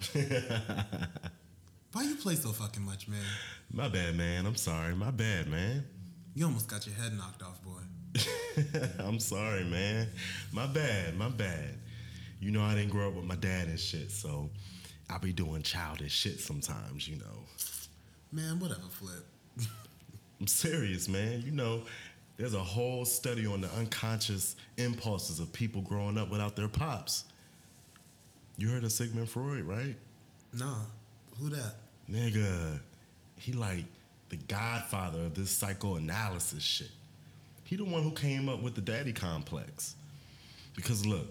Why you play so fucking much, man? My bad, man. I'm sorry. My bad, man. You almost got your head knocked off, boy. I'm sorry, man. My bad. My bad. You know I didn't grow up with my dad and shit, so I be doing childish shit sometimes. You know. Man, whatever, Flip. I'm serious, man. You know, there's a whole study on the unconscious impulses of people growing up without their pops. You heard of Sigmund Freud, right? Nah, who that? Nigga, he like the godfather of this psychoanalysis shit. He the one who came up with the daddy complex. Because look,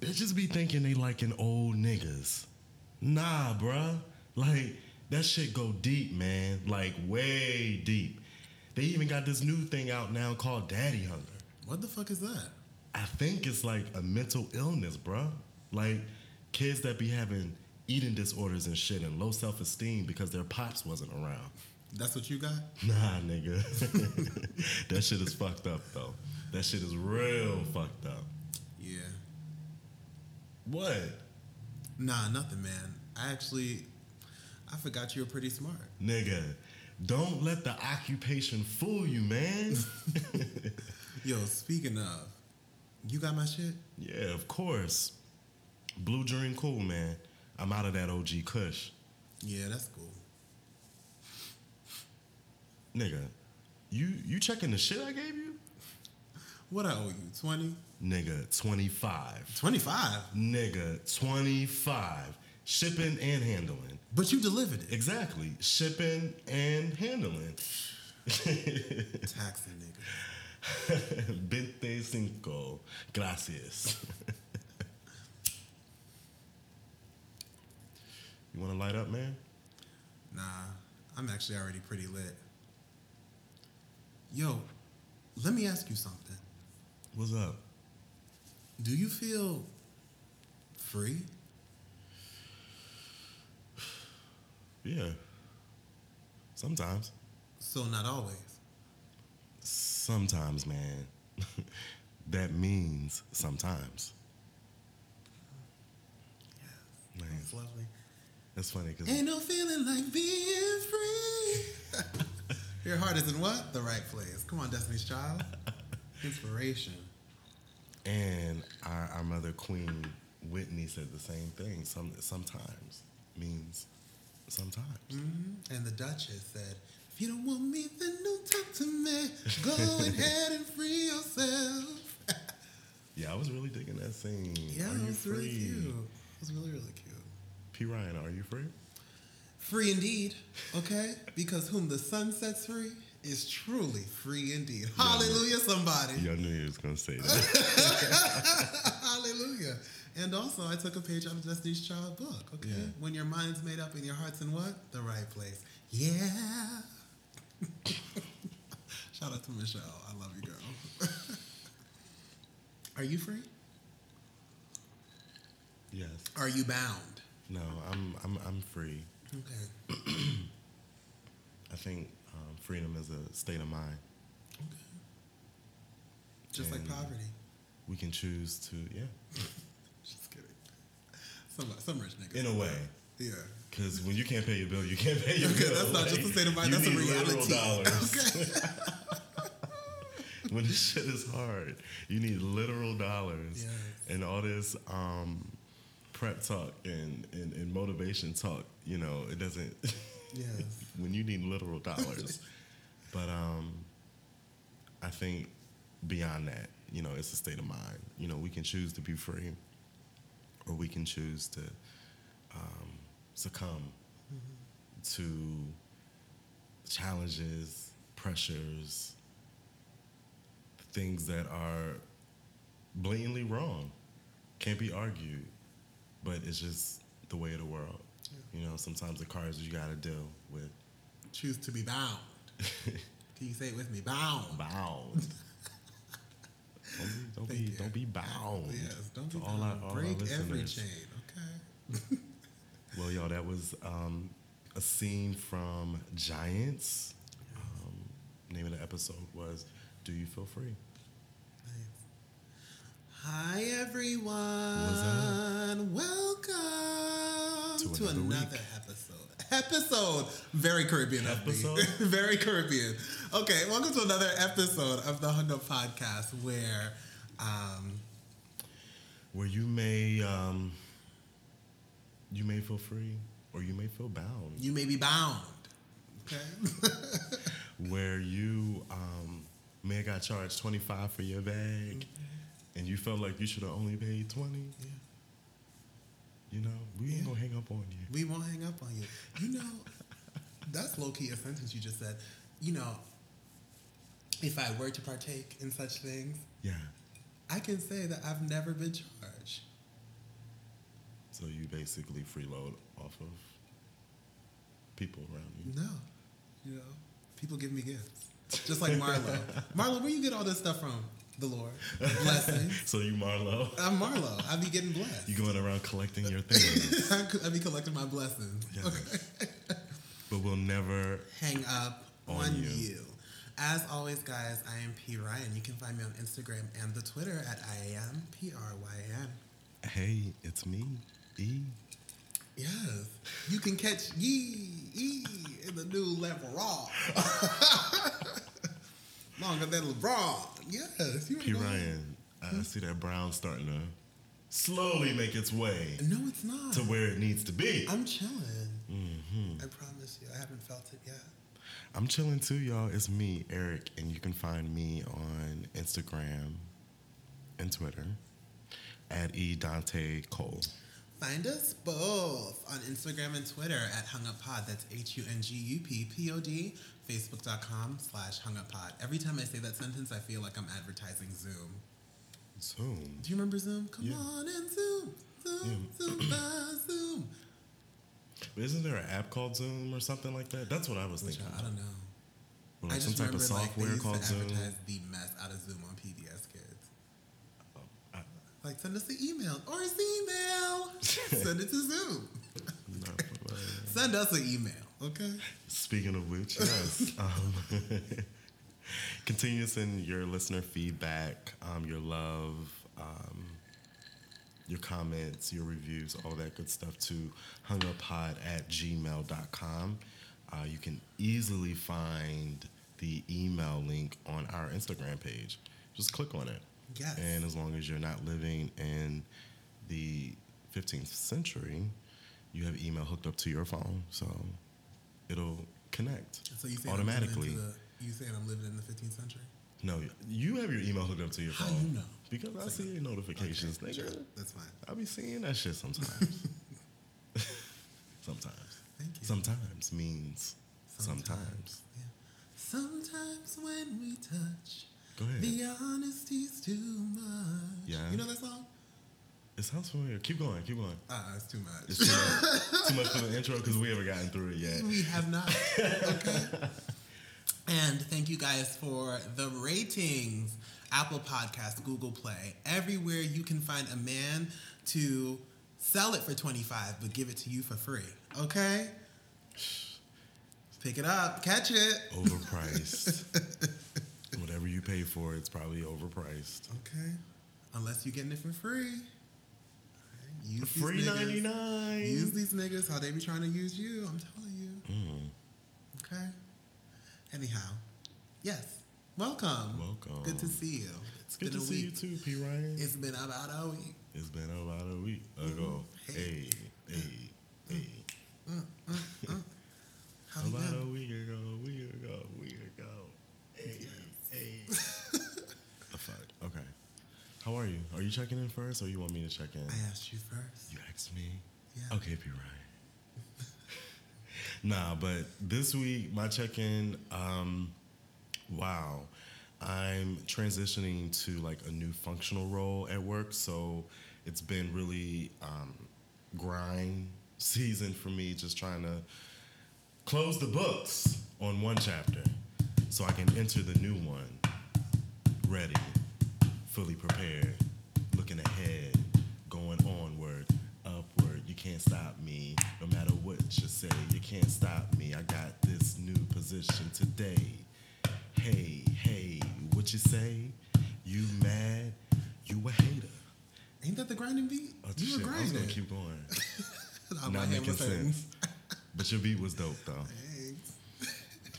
bitches be thinking they liking old niggas. Nah, bruh. Like, that shit go deep, man. Like, way deep. They even got this new thing out now called daddy hunger. What the fuck is that? I think it's like a mental illness, bruh. Like, kids that be having eating disorders and shit and low self esteem because their pops wasn't around. That's what you got? Nah, nigga. that shit is fucked up, though. That shit is real fucked up. Yeah. What? Nah, nothing, man. I actually, I forgot you were pretty smart. Nigga, don't let the occupation fool you, man. Yo, speaking of, you got my shit? yeah, of course. Blue Dream cool, man. I'm out of that OG Kush. Yeah, that's cool. Nigga, you you checking the shit I gave you? What I owe you? 20? Nigga, 25. 25? Nigga, 25. Shipping and handling. But you delivered it. Exactly. Shipping and handling. Taxing nigga. Veinte cinco. Gracias. you want to light up, man? Nah, I'm actually already pretty lit. Yo, let me ask you something. What's up? Do you feel free? Yeah. Sometimes. So not always. Sometimes, man. that means sometimes. Yes. Man, It's lovely. That's funny because Ain't no feeling like being free. Your heart is in what? The right place. Come on, Destiny's Child. Inspiration. and our, our mother Queen Whitney said the same thing. Some sometimes means sometimes. hmm And the Duchess said, if you don't want me, then don't talk to me. Go ahead and free yourself. Yeah, I was really digging that scene. Yeah, are it was free? really cute. It was really, really cute. P Ryan, are you free? Free indeed, okay? Because whom the sun sets free is truly free indeed. Hallelujah, somebody. I knew you was gonna say that. Hallelujah. And also, I took a page out of Destiny's Child book, okay? Yeah. When your mind's made up and your heart's in what? The right place. Yeah. Shout out to Michelle. I love you, girl. Are you free? yes. Are you bound? No, I'm I'm I'm free. Okay. I think um, freedom is a state of mind. Okay. Just like poverty. We can choose to, yeah, Just kidding. Some, some rich niggas. in a way. Yeah. Because when you can't pay your bill, you can't pay your Okay, bill. that's not just a state of mind, that's a reality. dollars. when this shit is hard, you need literal dollars. Yes. And all this um, prep talk and, and, and motivation talk, you know, it doesn't. Yes. when you need literal dollars. but um, I think beyond that, you know, it's a state of mind. You know, we can choose to be free, or we can choose to um, succumb to challenges, pressures, things that are blatantly wrong, can't be argued, but it's just the way of the world. You know, sometimes the cards you got to deal with. Choose to be bound. Can you say it with me? Bound. bound. don't be, don't Thank be, you. don't be bound. Yes, don't be bound. our, all Break every chain, okay? Well, y'all, that was um, a scene from Giants. Um, name of the episode was "Do You Feel Free?" Hi, everyone. What's Welcome Welcome to another another, episode. Episode. Very Caribbean. Episode? Very Caribbean. Okay, welcome to another episode of the Hung Up Podcast where um, Where you may um, you may feel free or you may feel bound. you may be bound. Okay? Where you um, may have got charged twenty five for your bag, and you felt like you should have only paid twenty. You know, we ain't Yeah. gonna hang up on you. we won't hang up on you. You know, that's low key a sentence you just said. You know, if I were to partake in such things, Yeah. I can say that I've never been charged. So you basically freeload off of people around you. No. You know, people give me gifts. Just like Marlo. Marlo, where you get all this stuff from? The Lord. Blessings. So you Marlo, I'm Marlo. I be getting blessed. you going around collecting your things, I be collecting my blessings. Yes. Okay. but we'll never. Hang up On on, you. you. As always, guys, I am P Ryan. You can find me on Instagram and the Twitter at I am P R Y A N. Hey, it's me, E. Yes. You can catch Yee E in the new level raw. Longer than LeBron. Yes. You P. Ryan. I see that brown starting to slowly make its way No, it's not. to where it needs to be. I'm chilling. hmm I promise you. I haven't felt it yet. I'm chilling too, y'all. It's me, Eric, and you can find me on Instagram and Twitter at E Dante Cole. Find us both on Instagram and Twitter at Hung Up Pod. That's H U N G U P P O D. Facebook.com slash Hung Up Pod. Every time I say that sentence, I feel like I'm advertising Zoom. Zoom. Do you remember Zoom? Come Yeah. on and Zoom. Zoom, Zoom, by Zoom. But isn't there an app called Zoom or something like that? That's what I was Which thinking. I, I don't know. Or I like some type of like software used called Zoom. advertise the mess out of Zoom on PBS Kids. I- Like send us the email or it's email. send it to Zoom. no, uh, Send us an email, okay? Speaking of which, yes. um, continue to send your listener feedback, um, your love, um, your comments, your reviews, all that good stuff to hunguppod at gmail.com. Uh, you can easily find the email link on our Instagram page. Just click on it. Yes. And as long as you're not living in the 15th century, you have email hooked up to your phone, so it'll connect So you automatically. the- you saying I'm living in the 15th century? No, you have your email hooked up to your phone. How you know? Because I see your notifications, Okay, nigga. sure. That's fine. I be seeing that shit sometimes. sometimes. Thank you. Sometimes means sometimes. Yeah. Sometimes when we touch, the honesty's too much. Yeah. You know that song? It sounds familiar. Keep going. Keep going. Ah, it's too much. It's too much, too much for the intro because we haven't gotten through it yet. We have not. Okay. and thank you guys for the ratings. Apple Podcast, Google Play, everywhere you can find a man to sell it for 25 but give it to you for free. Okay? Pick it up, catch it. Overpriced. Whatever you pay for, it's probably overpriced. Okay. Unless you're getting it for free. Use Free ninety nine. Use these niggas how they be trying to use you. I'm telling you. Mm, Okay. Anyhow, yes. Welcome. welcome. Good to see you. It's been good to a see week. you too, P Ryan. It's been about a week. It's been about a week ago. Mm-hmm. Hey, Hey. hey, mm-hmm. hey. Mm-hmm. How you About a week ago, week ago, week ago. Hey, hey. the fuck? Okay. How are you? Are you checking in first or you want me to check in? I asked you first. You asked me? Yeah. Okay, P. Ryan. nah, but this week, my check in, um, wow. I'm transitioning to like a new functional role at work. So it's been really um, grind season for me, just trying to close the books on one chapter so I can enter the new one ready, fully prepared, looking ahead, going onward, upward. You can't stop me, no matter what you say. You can't stop me. I got this new position today. Hey, hey, what you say? You mad? You a hater? Ain't that the grinding beat? Oh, you shit, were I was gonna keep going. Not making sense. but your beat was dope though.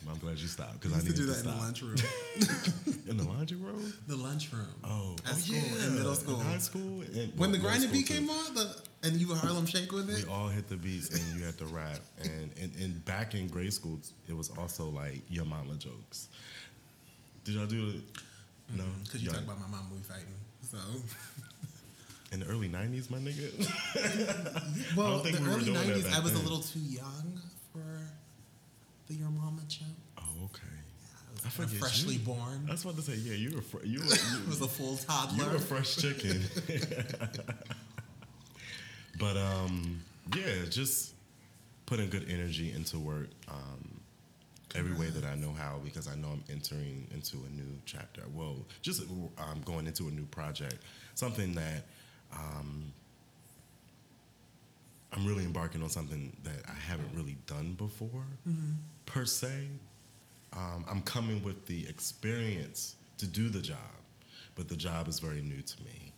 I'm glad you stopped because I used to do to, that in the lunchroom. in the laundry room. the lunchroom. Oh, oh, At oh school, yeah, in middle school. high school, and When the grinding beat school, came on, the, and you were Harlem Shake with it. We all hit the beats and you had to rap. And, and and back in grade school, it was also like your mama jokes. Did y'all do it? Mm-hmm. No, Because you talk about my mom, we fighting. So, in the early '90s, my nigga. well, the we early doing '90s, I was a little too young the Your Mama joke. oh, okay. I was I kinda forget freshly you. born. I was about to say, yeah, you were fr- you were I was a full toddler. you were a fresh chicken. but um, yeah, just putting good energy into work. Um, every way that I know how because I know I'm entering into a new chapter. Well, just um, going into a new project, something that um, I'm really embarking on something that I haven't really done before, per se. Um, I'm coming with the experience to do the job, but the job is very new to me.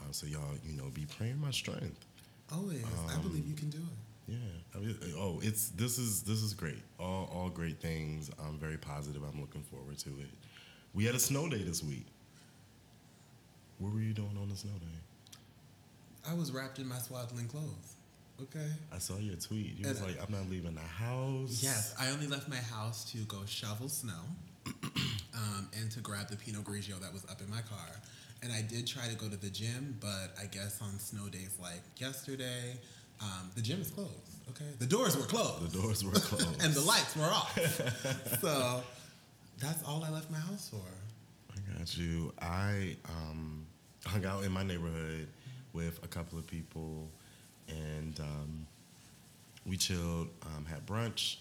Um, so y'all, you know, be praying my strength. Always. I Um, believe you can do it. Yeah. I mean, oh, it's this is this is great. All all great things. I'm very positive. I'm looking forward to it. We had a snow day this week. What were you doing on the snow day? I was wrapped in my swaddling clothes. Okay. I saw your tweet. You was like, "I'm not leaving the house." Yes, I only left my house to go shovel snow um, and to grab the Pinot Grigio that was up in my car. And I did try to go to the gym, but I guess on snow days like yesterday, um, the gym is closed. Okay, the doors were closed. The doors were closed. and the lights were off. so that's all I left my house for. I got you. I um, hung out in my neighborhood with a couple of people, and um, we chilled. Um, had brunch.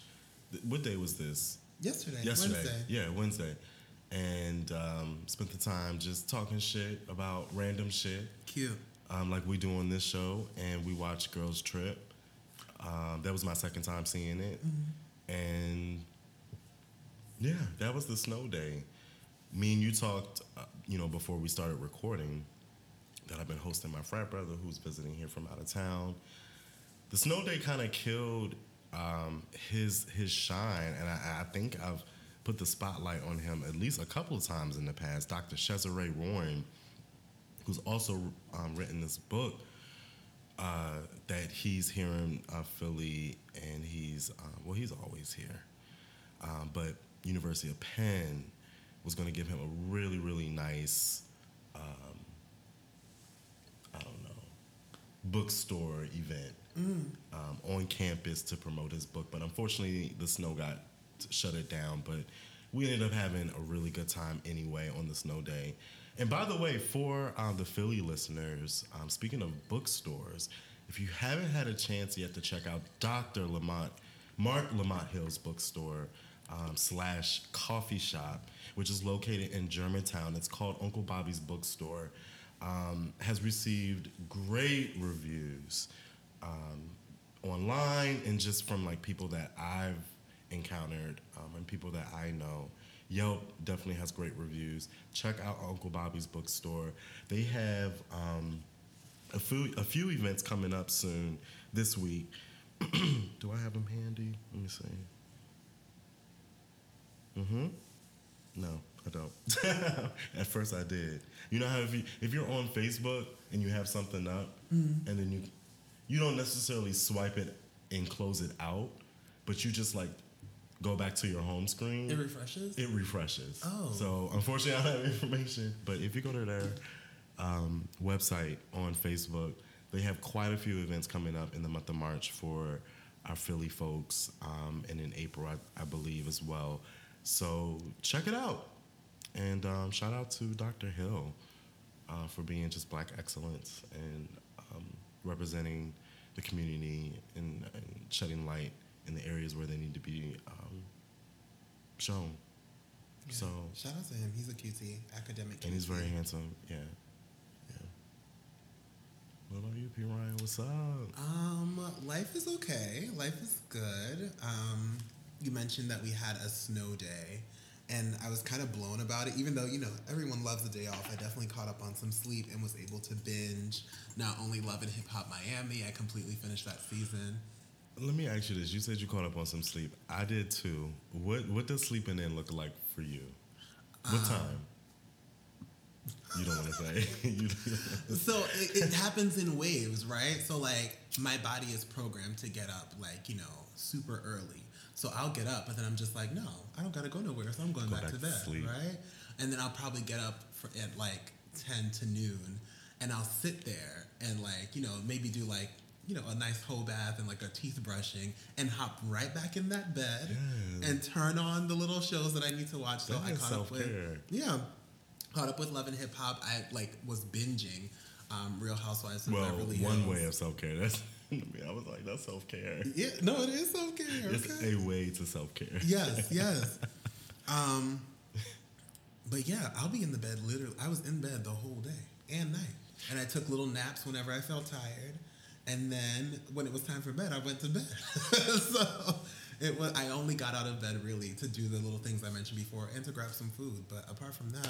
What day was this? Yesterday, Yesterday. Wednesday. Yeah, Wednesday. And um, spent the time just talking shit about random shit, Cute. um, like we do on this show. And we watched Girls Trip. Um, that was my second time seeing it. And yeah, that was the snow day. Me and you talked, uh, you know, before we started recording, that I've been hosting my frat brother who's visiting here from out of town. The snow day kind of killed um, his his shine, and I, I think I've put the spotlight on him at least a couple of times in the past. Dr. Cesare Warren, who's also um, written this book uh, that he's here in uh, Philly, and he's um, well, he's always here, um, but University of Penn was going to give him a really really nice, um, I don't know, bookstore event um, on campus to promote his book. But unfortunately, the snow got shut it down. But we ended up having a really good time anyway on the snow day. And by the way, for um, the Philly listeners, um, speaking of bookstores, if you haven't had a chance yet to check out Dr. Lamont, Marc Lamont Hill's bookstore um, slash coffee shop, which is located in Germantown, it's called Uncle Bobby's Bookstore, um, has received great reviews um, online and just from like people that I've encountered um, and people that I know. Yelp definitely has great reviews. Check out Uncle Bobby's bookstore. They have um, a few a few events coming up soon this week. Do I have them handy? Let me see. Mm-hmm. No, I don't. At first, I did. You know how if you if you're on Facebook and you have something up, and then you you don't necessarily swipe it and close it out, but you just like go back to your home screen. It refreshes. It refreshes. Oh. So unfortunately, I don't have information. But if you go to their um, website on Facebook, they have quite a few events coming up in the month of March for our Philly folks, um, and in April, I, I believe, as well. So check it out. And um, shout out to Dr. Hill uh, for being just black excellence and um, representing the community and, and shedding light in the areas where they need to be um, shown. Yeah. So, shout out to him. He's a cutie, academic. and he's very handsome. Yeah. Yeah. What about you, P. Ryan? What's up? Um, life is okay. Life is good. Um, you mentioned that we had a snow day, and I was kind of blown about it. Even though you know everyone loves a day off, I definitely caught up on some sleep and was able to binge not only Love and Hip Hop Miami. I completely finished that season. Let me ask you this: You said you caught up on some sleep. I did too. What What does sleeping in look like for you? What Um, time? You don't want to say. So it, it happens in waves, right? So like my body is programmed to get up like you know super early. So I'll get up, but then I'm just like, no, I don't gotta go nowhere, so I'm going Go back, back to bed, sleep. right? And then I'll probably get up for, at like ten to noon, and I'll sit there and like you know maybe do like you know a nice whole bath and like a teeth brushing, and hop right back in that bed Yes. and turn on the little shows that I need to watch. So That I is caught up with yeah, caught up with Love and Hip Hop. I like was binging um, Real Housewives of well, Beverly one way of self care. That's. I mean, I was like, that's self care. yeah, no, it is self care. It's Okay. a way to self care. yes, yes. Um, but yeah, I'll be in the bed literally. I was in bed the whole day and night, and I took little naps whenever I felt tired. And then when it was time for bed, I went to bed. so it was. I only got out of bed really to do the little things I mentioned before and to grab some food. But apart from that,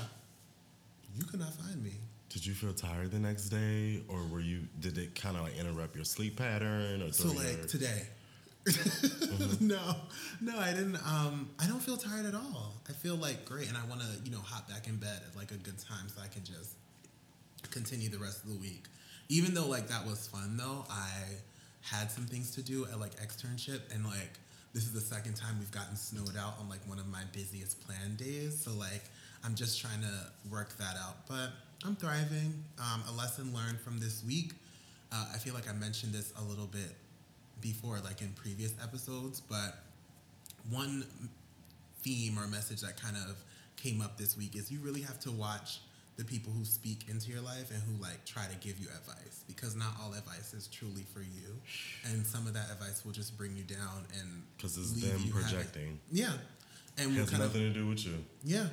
you could not find me. Did you feel tired the next day, or were you? Did it kind of like interrupt your sleep pattern, or So like your- today. Mm-hmm. no, no, I didn't. Um, I don't feel tired at all. I feel like great, and I want to, you know, hop back in bed at like a good time so I can just continue the rest of the week. Even though like that was fun though, I had some things to do at like externship, and like this is the second time we've gotten snowed out on like one of my busiest planned days. So like I'm just trying to work that out, but I'm thriving. Um, a lesson learned from this week. Uh, I feel like I mentioned this a little bit before, like in previous episodes, but one theme or message that kind of came up this week is you really have to watch the people who speak into your life and who like try to give you advice because not all advice is truly for you and some of that advice will just bring you down and because it's them you having- projecting. yeah and It has kind of nothing to do with you. yeah,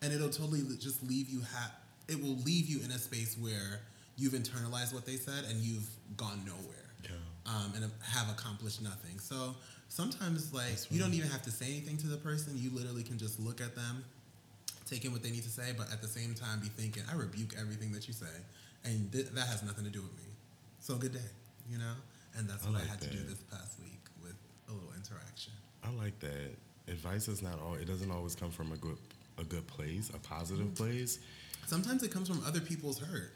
and it'll totally just leave you. Ha- it will leave you in a space where you've internalized what they said and you've gone nowhere, Yeah. um, and have accomplished nothing. So sometimes, like, you don't even have to say anything to the person. You literally can just look at them, take in what they need to say, but at the same time, be thinking, "I rebuke everything that you say," and th- that has nothing to do with me. So good day, you know. And that's I what I like had to do this past week with a little interaction. I like that. Advice is not all. It doesn't always come from a good a good place, a positive Mm-hmm. place. Sometimes it comes from other people's hurt.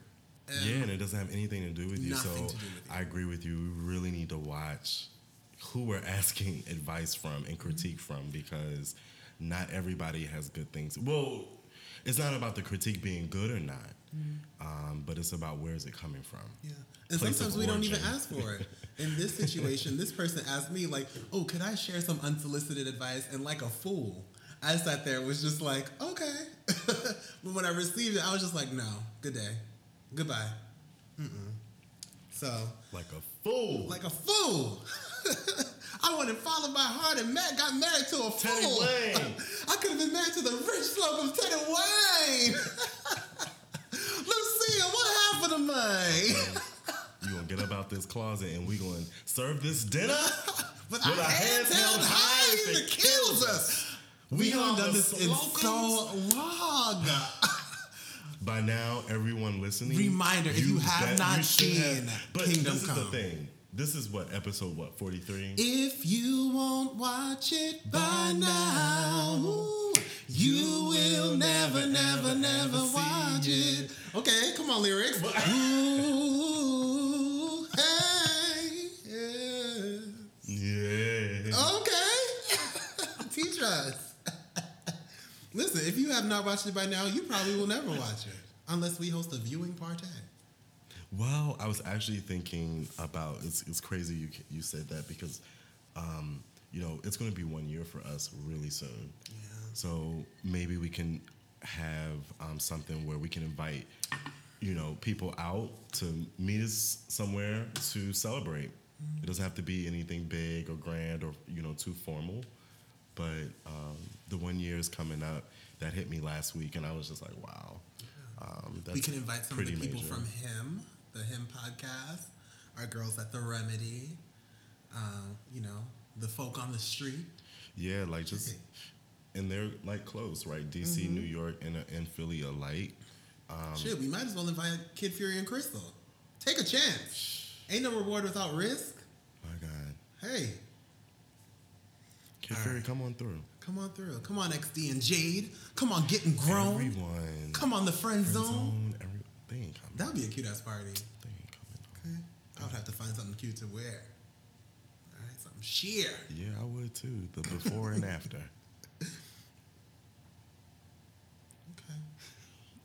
And yeah, and it doesn't have anything to do with you. So with you. I agree with you. We really need to watch who we're asking advice from and critique Mm-hmm. from because not everybody has good things. Well, it's not about the critique being good or not, Mm-hmm. um, but it's about where is it coming from. Yeah. And Place sometimes we don't even ask for it. In this situation, this person asked me, like, oh, could I share some unsolicited advice? And like a fool, I sat there and was just like, okay. but when I received it, I was just like, no, good day. Goodbye. Mm-mm. So, Like a fool. like a fool. I wanted to follow my heart and Matt got married to a Teddy fool. Wayne. I could have been married to the rich slope of Teddy Wayne. Lucia, what happened to me? you gonna get up out this closet and we gonna serve this dinner? With With our hands held high high as as it it kills us. We are haven't done this in so long. By now, everyone listening. Reminder, if you have not seen but Kingdom this is the thing. This is what episode what forty three. If you won't watch it by now, you will never, never, never watch it. Okay, come on, lyrics. Ooh, hey, yeah. Yeah. Okay. Teach us. Listen, if you have not watched it by now, you probably will never watch it unless we host a viewing party. Well, I was actually thinking about it's, it's crazy you you said that because, um, you know, it's going to be one year for us really soon. Yeah. So maybe we can have um, something where we can invite, you know, people out to meet us somewhere to celebrate. It doesn't have to be anything big or grand or you know too formal, but um, the one year is coming up. That hit me last week, and I was just like, wow. Um, that's we can invite some of the people major. from him, the him podcast, our girls at the Remedy, um, you know, the folk on the street. Yeah, like just and they're like close, right? DC, Mm-hmm. New York, and and Philly alike. Um, Shit, we might as well invite Kid Fury and Crissle. Take a chance. Ain't no reward without risk. My God, Hey, Kid All Fury, right. come on through. Come on through. Come on, XD and Jade. Come on, getting grown. Everyone, Come on, the friend, Friend zone. zone, every, they ain't coming. That would be a cute ass party. They ain't coming. Okay. I would have to find something cute to wear. All right, something sheer. Yeah, I would too. The before and after. Okay.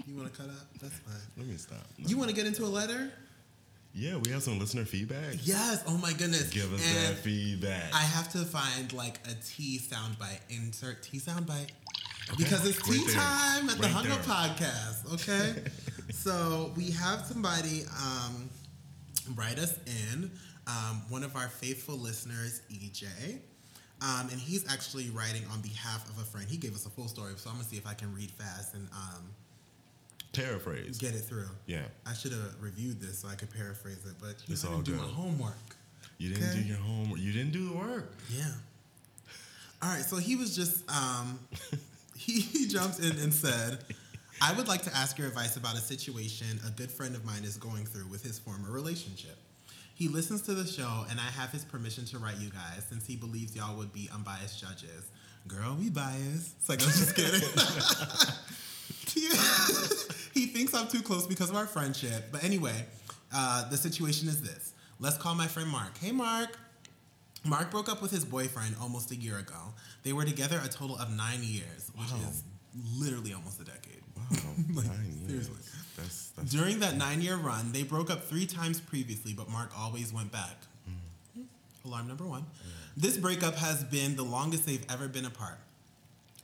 You want to cut up? That's fine. Let me stop. No. You want to get into a letter? Yeah, we have some listener feedback. Yes. Oh my goodness. Give us and that feedback. I have to find like a tea soundbite. Insert tea soundbite. Okay, Because it's tea there, time at the right Hung Up there. Podcast. Okay. so we have somebody um, write us in. Um, one of our faithful listeners, EJ. Um, and he's actually writing on behalf of a friend. He gave us a full story, so I'm gonna see if I can read fast and um, Paraphrase. get it through. Yeah, I should have reviewed this so I could paraphrase it, but you It's know, I all didn't do my homework. you didn't Okay. do your homework. You didn't do the work. Yeah. All right, so he was just um, he, he jumped in and said, "I would like to ask your advice about a situation a good friend of mine is going through with his former relationship. He listens to the show, and I have his permission to write you guys since he believes y'all would be unbiased judges. Girl, we biased. It's like I'm just kidding. he thinks I'm too close because of our friendship. But anyway, uh, the situation is this. Let's call my friend Mark. Hey, Mark. Mark broke up with his boyfriend almost a year ago. They were together a total of nine years, which Wow. is literally almost a decade. Wow, Like, nine years. That's that's During that nine year run, they broke up three times previously, but Mark always went back. Alarm number one. This breakup has been the longest they've ever been apart.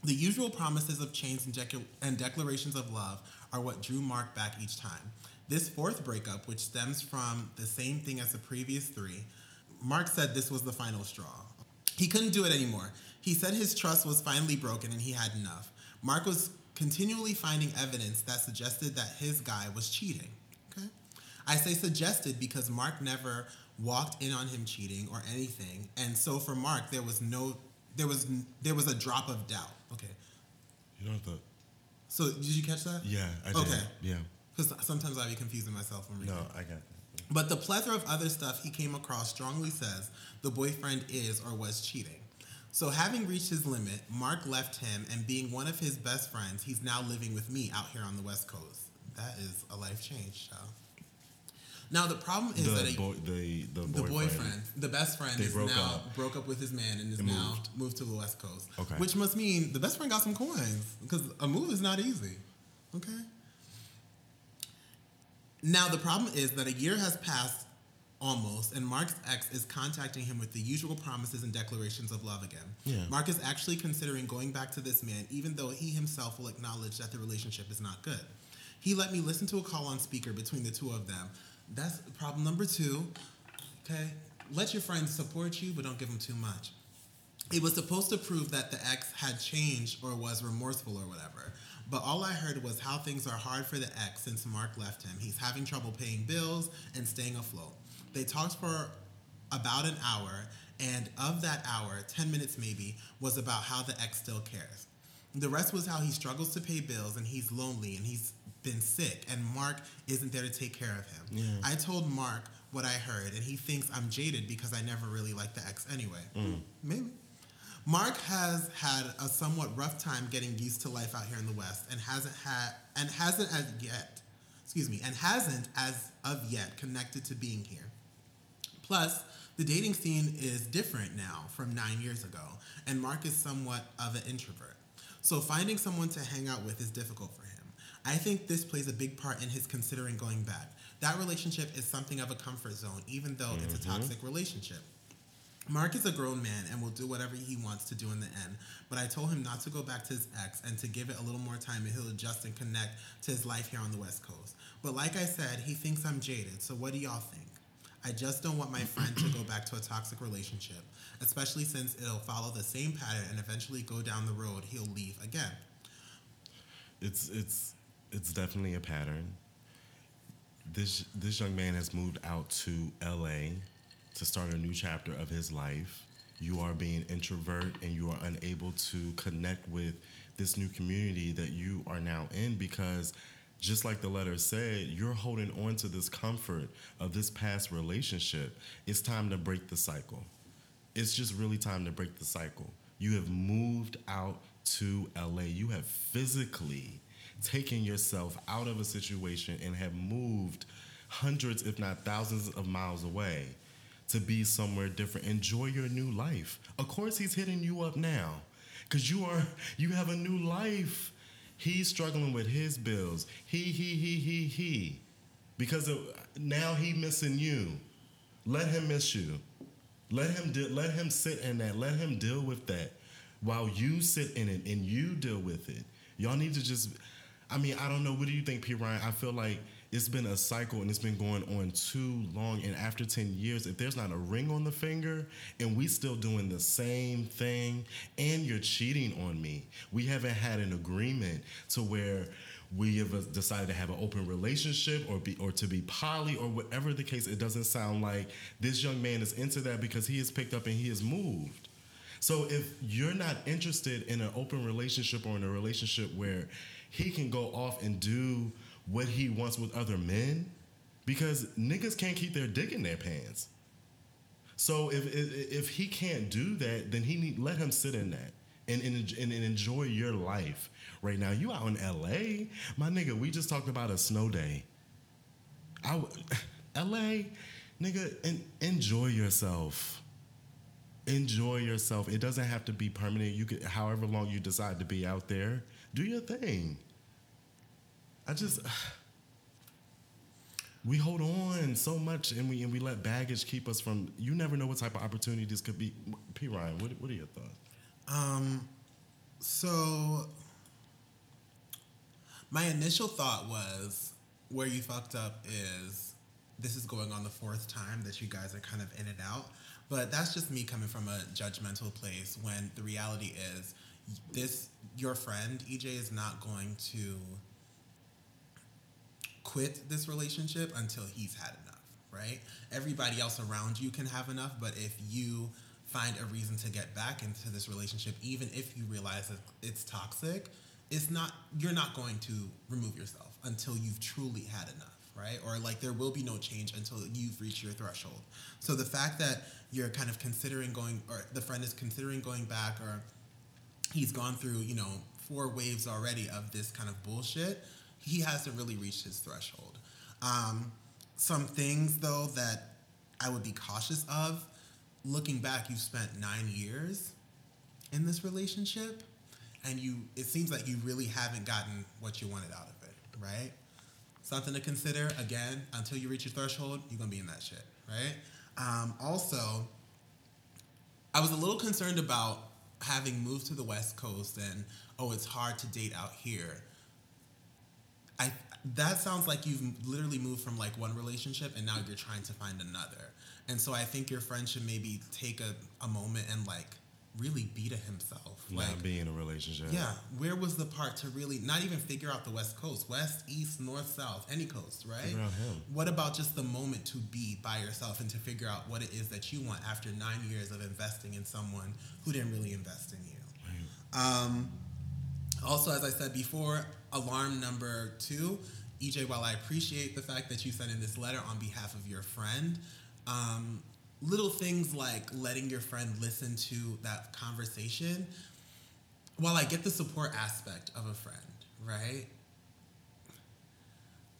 The usual promises of change and, and declarations of love are what drew Mark back each time. This fourth breakup, which stems from the same thing as the previous three, Mark said this was the final straw. He couldn't do it anymore. He said his trust was finally broken and he had enough. Mark was continually finding evidence that suggested that his guy was cheating. Okay? I say suggested because Mark never walked in on him cheating or anything, and so for Mark there was no there was there was a drop of doubt. Okay. you don't have to. So did you catch that? Yeah, I did. Okay. Yeah. Because sometimes I be confusing myself when reading. No, I got. That. But the plethora of other stuff he came across strongly says the boyfriend is or was cheating. So, having reached his limit, Mark left him, and being one of his best friends, he's now living with me out here on the West Coast. That is a life change, child. Now, the problem is that The a, boy, the the the boyfriend. boyfriend, the best friend, is broke now up. broke up with his man and is And now moved. moved to the West Coast. Okay. Which must mean the best friend got some coins because a move is not easy. Okay. Now the problem is that a year has passed almost, and Mark's ex is contacting him with the usual promises and declarations of love again. Yeah. Mark is actually considering going back to this man, even though he himself will acknowledge that the relationship is not good. He let me listen to a call on speaker between the two of them. That's problem number two. Okay? Let your friends support you, but don't give them too much. It was supposed to prove that the ex had changed or was remorseful or whatever. But all I heard was how things are hard for the ex since Mark left him. He's having trouble paying bills and staying afloat. They talked for about an hour, and of that hour, 10 minutes maybe, was about how the ex still cares. The rest was how he struggles to pay bills and he's lonely and he's been sick, and Mark isn't there to take care of him. Yeah. I told Mark what I heard, and he thinks I'm jaded because I never really liked the ex anyway. Mm. Maybe. Mark has had a somewhat rough time getting used to life out here in the West and hasn't had and hasn't as yet, excuse me, and hasn't as of yet connected to being here. Plus, the dating scene is different now from nine years ago, and Mark is somewhat of an introvert. So finding someone to hang out with is difficult. I think this plays a big part in his considering going back. That relationship is something of a comfort zone, even though it's a mm-hmm. toxic relationship. Mark is a grown man and will do whatever he wants to do in the end, but I told him not to go back to his ex and to give it a little more time and he'll adjust and connect to his life here on the West Coast. But like I said, he thinks I'm jaded, so what do y'all think? I just don't want my friend to go back to a toxic relationship, especially since it'll follow the same pattern and eventually go down the road he'll leave again. It's it's it's definitely a pattern. This this young man has moved out to L.A. to start a new chapter of his life. you are being introvert and you are unable to connect with this new community that you are now in because just like the letter said, you're holding on to this comfort of this past relationship. It's time to break the cycle. It's just really time to break the cycle. You have moved out to LA. You have physically taken yourself out of a situation and have moved hundreds, if not thousands, of miles away to be somewhere different. Enjoy your new life. Of course, he's hitting you up now because you are you have a new life. He's struggling with his bills. He he he he he because of, now he missing you. Let him miss you. Let him de- let him sit in that. Let him deal with that while you sit in it and you deal with it. Y'all need to just. I mean, I don't know. What do you think, P. Ryan? I feel like it's been a cycle and it's been going on too long. And after 10 years, if there's not a ring on the finger and we still doing the same thing and you're cheating on me, we haven't had an agreement to where we have decided to have an open relationship or be or to be poly or whatever the case, it doesn't sound like this young man is into that because he has picked up and he has moved. So if you're not interested in an open relationship or in a relationship where he can go off and do what he wants with other men because niggas can't keep their dick in their pants. So if if, if he can't do that, then he need let him sit in that and, and and enjoy your life right now. You out in L.A., my nigga. We just talked about a snow day. I L.A. nigga, en- enjoy yourself. Enjoy yourself. It doesn't have to be permanent. You could, however long you decide to be out there, do your thing. I just we hold on so much and we and we let baggage keep us from you never know what type of opportunities could be. P. Ryan what, what are your thoughts? Um so my initial thought was where you fucked up is this is going on the fourth time that you guys are kind of in and out but that's just me coming from a judgmental place when the reality is this your friend ej is not going to quit this relationship until he's had enough, right? Everybody else around you can have enough, but if you find a reason to get back into this relationship, even if you realize that it's toxic, it's not you're not going to remove yourself until you've truly had enough, right? Or like there will be no change until you've reached your threshold. So the fact that you're kind of considering going or the friend is considering going back or he's gone through, you know, four waves already of this kind of bullshit he hasn't really reached his threshold. Um, some things though that I would be cautious of. Looking back, you've spent nine years in this relationship, and you it seems like you really haven't gotten what you wanted out of it, right? Something to consider. Again, until you reach your threshold, you're gonna be in that shit, right? Um, also, I was a little concerned about having moved to the West Coast and oh, it's hard to date out here I that sounds like you've literally moved from like one relationship and now you're trying to find another. And so I think your friend should maybe take a, a moment and like really be to himself. Not like be in a relationship. Yeah. Where was the part to really not even figure out the West Coast, West, East, North, South, any coast, right? Figure out him. What about just the moment to be by yourself and to figure out what it is that you want after nine years of investing in someone who didn't really invest in you? Right. Um, also, as I said before, alarm number two, EJ, while I appreciate the fact that you sent in this letter on behalf of your friend, um, little things like letting your friend listen to that conversation, while I get the support aspect of a friend, right?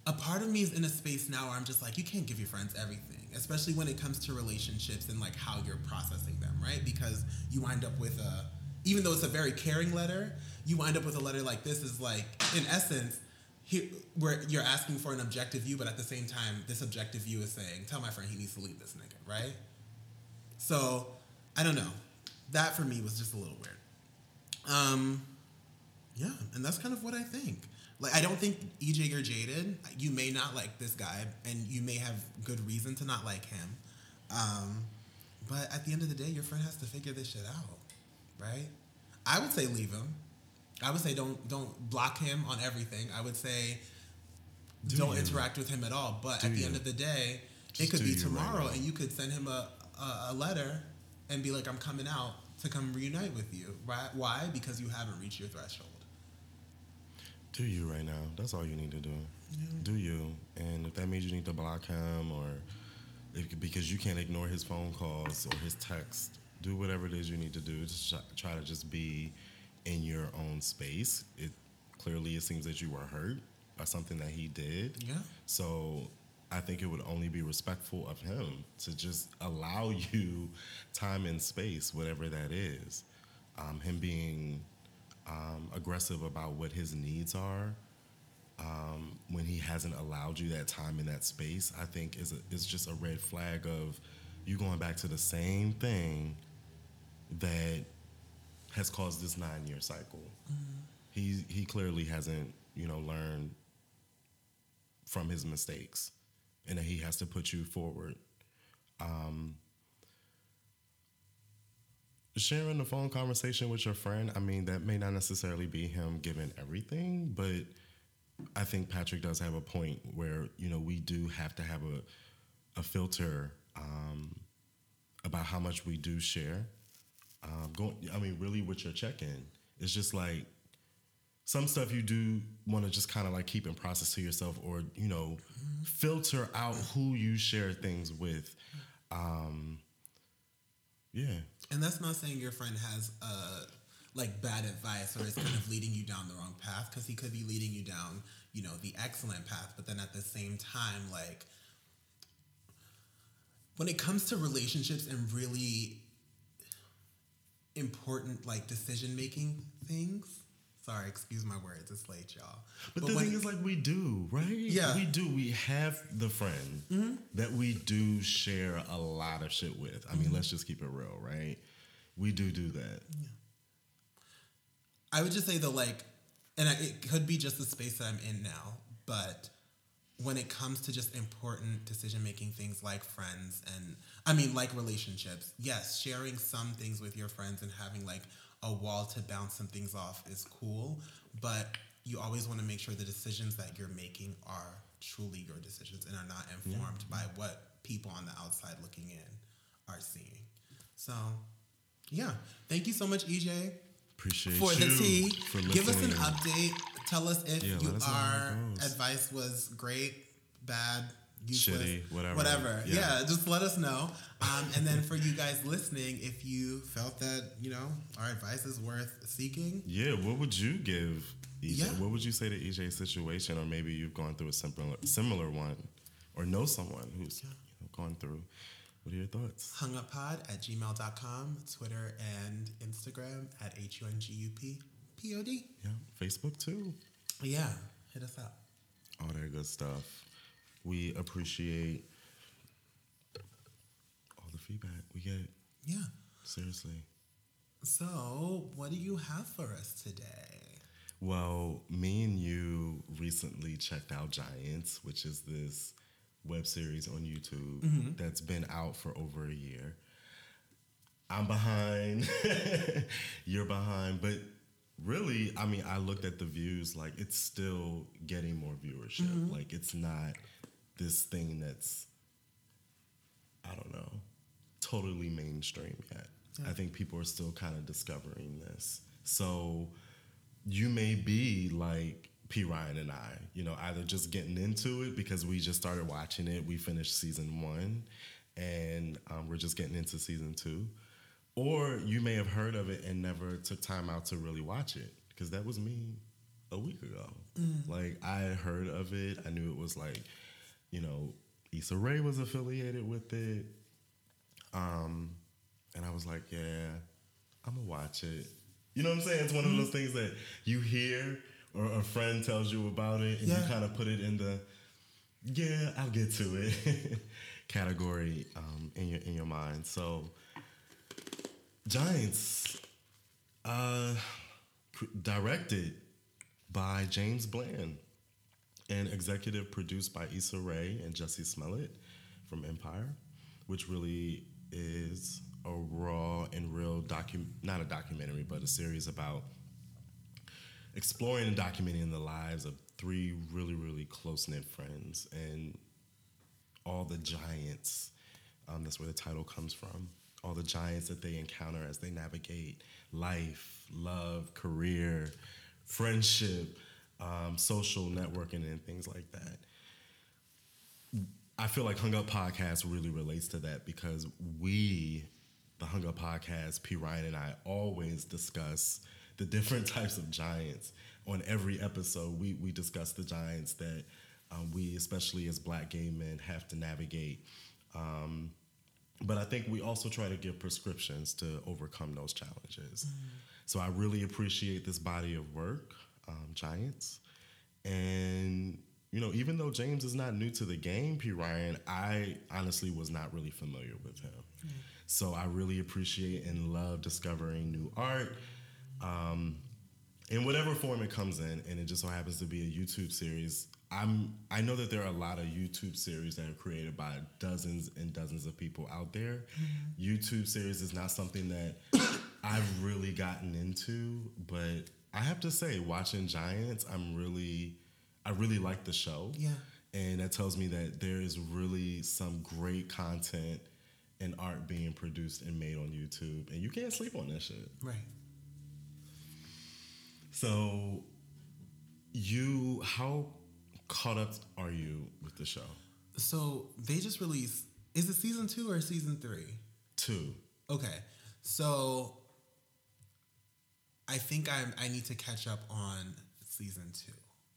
A part of me is in a space now where I'm just like, you can't give your friends everything, especially when it comes to relationships and like how you're processing them, right? Because you wind up with a, even though it's a very caring letter, you wind up with a letter like this is like, in essence, here, where you're asking for an objective view, but at the same time, this objective view is saying, tell my friend he needs to leave this nigga, right? So, I don't know. That for me was just a little weird. Um, yeah, and that's kind of what I think. Like, I don't think EJ, you're jaded. You may not like this guy, and you may have good reason to not like him. Um, but at the end of the day, your friend has to figure this shit out, right? I would say leave him. I would say don't don't block him on everything. I would say Do don't you? interact with him at all. But Do at the you? end of the day, Just it could be you right tomorrow, and you could send him a, a, a letter and be like, I'm coming out to come reunite with you. Right? Why? Because you haven't reached your threshold. Do you right now? That's all you need to do. Do you? And if that means you need to block him, or if, because you can't ignore his phone calls or his text, do whatever it is you need to do. Just try, try to just be in your own space. It clearly it seems that you were hurt by something that he did. Yeah. So I think it would only be respectful of him to just allow you time and space, whatever that is. Um, him being um, aggressive about what his needs are um, when he hasn't allowed you that time and that space, I think is a, is just a red flag of you going back to the same thing that has caused this nine year cycle. He he clearly hasn't you know learned from his mistakes, and that he has to put you forward. Um, sharing the phone conversation with your friend, I mean, that may not necessarily be him giving everything, but I think Patrick does have a point where, you know, we do have to have a, a filter um, about how much we do share. Um, going, I mean, really, with your check in, it's just like some stuff you do want to just kind of like keep and process to yourself or, you know, filter out who you share things with. Um, yeah. And that's not saying your friend has uh, like bad advice or is kind of leading you down the wrong path because he could be leading you down, you know, the excellent path. But then at the same time, like when it comes to relationships and really important like decision making things. Sorry, excuse my words. It's late, y'all. But, the when- thing is, like, we do, right? Yeah. We do. We have the friend mm-hmm. that we do share a lot of shit with. I mean, mm-hmm. let's just keep it real, right? We do do that. I would just say though, like, and I, it could be just the space that I'm in now, but when it comes to just important decision making things like friends and I mean like relationships, yes, sharing some things with your friends and having like a wall to bounce some things off is cool, but you always want to make sure the decisions that you're making are truly your decisions and are not mm-hmm. informed by what people on the outside looking in are seeing. So, yeah, thank you so much, EJ Appreciate it. for the tea. for Give us an update. Tell us if Yeah, you us our advice was great, bad, Shitty, whatever. Whatever. Yeah. Yeah. just let us know. Um, and then for you guys listening, if you felt that you know our advice is worth seeking, Yeah, what would you give EJ? Yeah. What would you say to EJ's situation, or maybe you've gone through a similar similar one, or know someone who's you know, gone through? What are your thoughts? hunguppod at gmail.com, Twitter and Instagram at H U N G U P P O D. Yeah, Facebook too. Yeah, hit us up. All that good stuff. We appreciate all the feedback we get. Yeah. Seriously. So, what do you have for us today? Well, me and you recently checked out Giants, which is this web series on YouTube mm-hmm. that's been out for over a year. I'm behind. You're behind. But really, I mean, I looked at the views, like, it's still getting more viewership. Mm-hmm. Like, it's not this thing that's, I don't know, totally mainstream yet. I think people are still kind of discovering this. So, you may be like P. Ryan and I, you know, either just getting into it because we just started watching it. We finished season one and um, we're just getting into season two. Or you may have heard of it and never took time out to really watch it because that was me a week ago. Like, I heard of it. I knew it was like, you know, Issa Rae was affiliated with it. Um, and I was like, yeah, I'm gonna watch it. You know what I'm saying? It's one of those things that you hear or a friend tells you about it and Yeah. you kind of put it in the yeah, I'll get to it category um, in your in your mind. So Giants uh directed by James Bland and executive produced by Issa Rae and Jussie Smollett from Empire, which really is a raw and real docu not a documentary, but a series about exploring and documenting the lives of three really, really close knit friends and all the giants. Um, that's where the title comes from all the giants that they encounter as they navigate life, love, career, friendship, um, social networking, and things like that. I feel like Hung Up Podcast really relates to that because we, the Hung Up Podcast, P. Ryan and I always discuss the different types of giants. On every episode, we, we discuss the giants that um, we, especially as black gay men, have to navigate. Um, but I think we also try to give prescriptions to overcome those challenges. Mm. So I really appreciate this body of work, um, Giants. And you know, even though James is not new to the game, P. Ryan, I honestly was not really familiar with him. Mm. So I really appreciate and love discovering new art. Um, in whatever form it comes in, and it just so happens to be a YouTube series. I'm I know that there are a lot of YouTube series that are created by dozens and dozens of people out there. Mm-hmm. YouTube series is not something that I've really gotten into, but I have to say, watching Giants, I'm really I really like the show. Yeah. And that tells me that there is really some great content and art being produced and made on YouTube. And you can't sleep on that shit. Right. So you how caught up are you with the show? So they just released is it season two or season three? Two. Okay. So I think I I need to catch up on season two.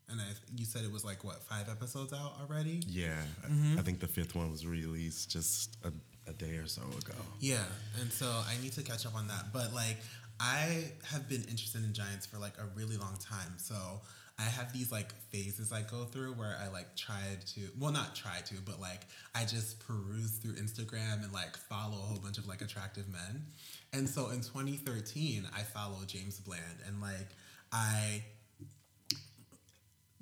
And I, you said it was like what five episodes out already? Yeah, mm-hmm. I, I, think the fifth one was released just a, a day or so ago. Yeah, and so I need to catch up on that. But like, I have been interested in giants for like a really long time. So I have these like phases I go through where I like try to, well, not try to, but like I just peruse through Instagram and like follow a whole bunch of like attractive men. And so in 2013, I followed James Bland and like I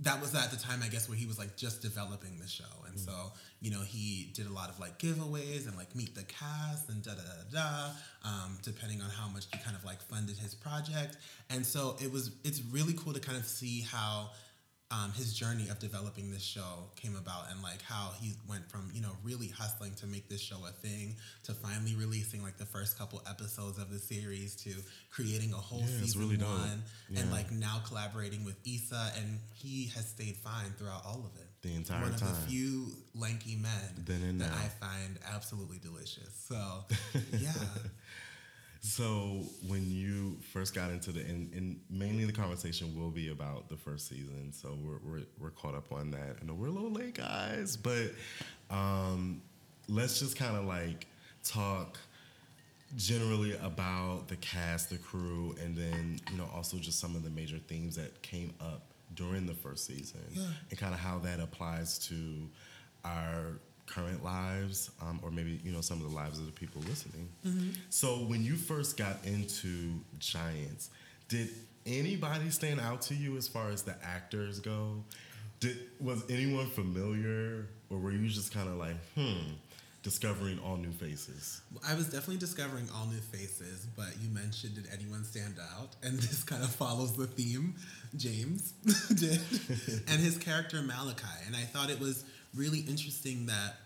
that was at the time, I guess, where he was like just developing the show. And mm-hmm. so, you know, he did a lot of like giveaways and like meet the cast and da da da da, um, depending on how much he kind of like funded his project. And so it was, it's really cool to kind of see how um, his journey of developing this show came about and like how he went from you know really hustling to make this show a thing to finally releasing like the first couple episodes of the series to creating a whole yeah, season really one yeah. and like now collaborating with Issa and he has stayed fine throughout all of it. The entire one time. One of the few lanky men that now. I find absolutely delicious. So yeah. So when you first got into the, and, and, mainly the conversation will be about the first season. So we're, we're, we're caught up on that. I know we're a little late, guys, but um, let's just kind of like talk generally about the cast, the crew, and then you know also just some of the major themes that came up during the first season, yeah. and kind of how that applies to our current lives, um, or maybe you know some of the lives of the people listening. Mm-hmm. So when you first got into Giants, did anybody stand out to you as far as the actors go? Did was anyone familiar, or were you just kind of like, hmm? discovering all new faces? I was definitely discovering all new faces, but you mentioned did anyone stand out? And this kind of follows the theme James did, and his character Malachi. And I thought it was really interesting that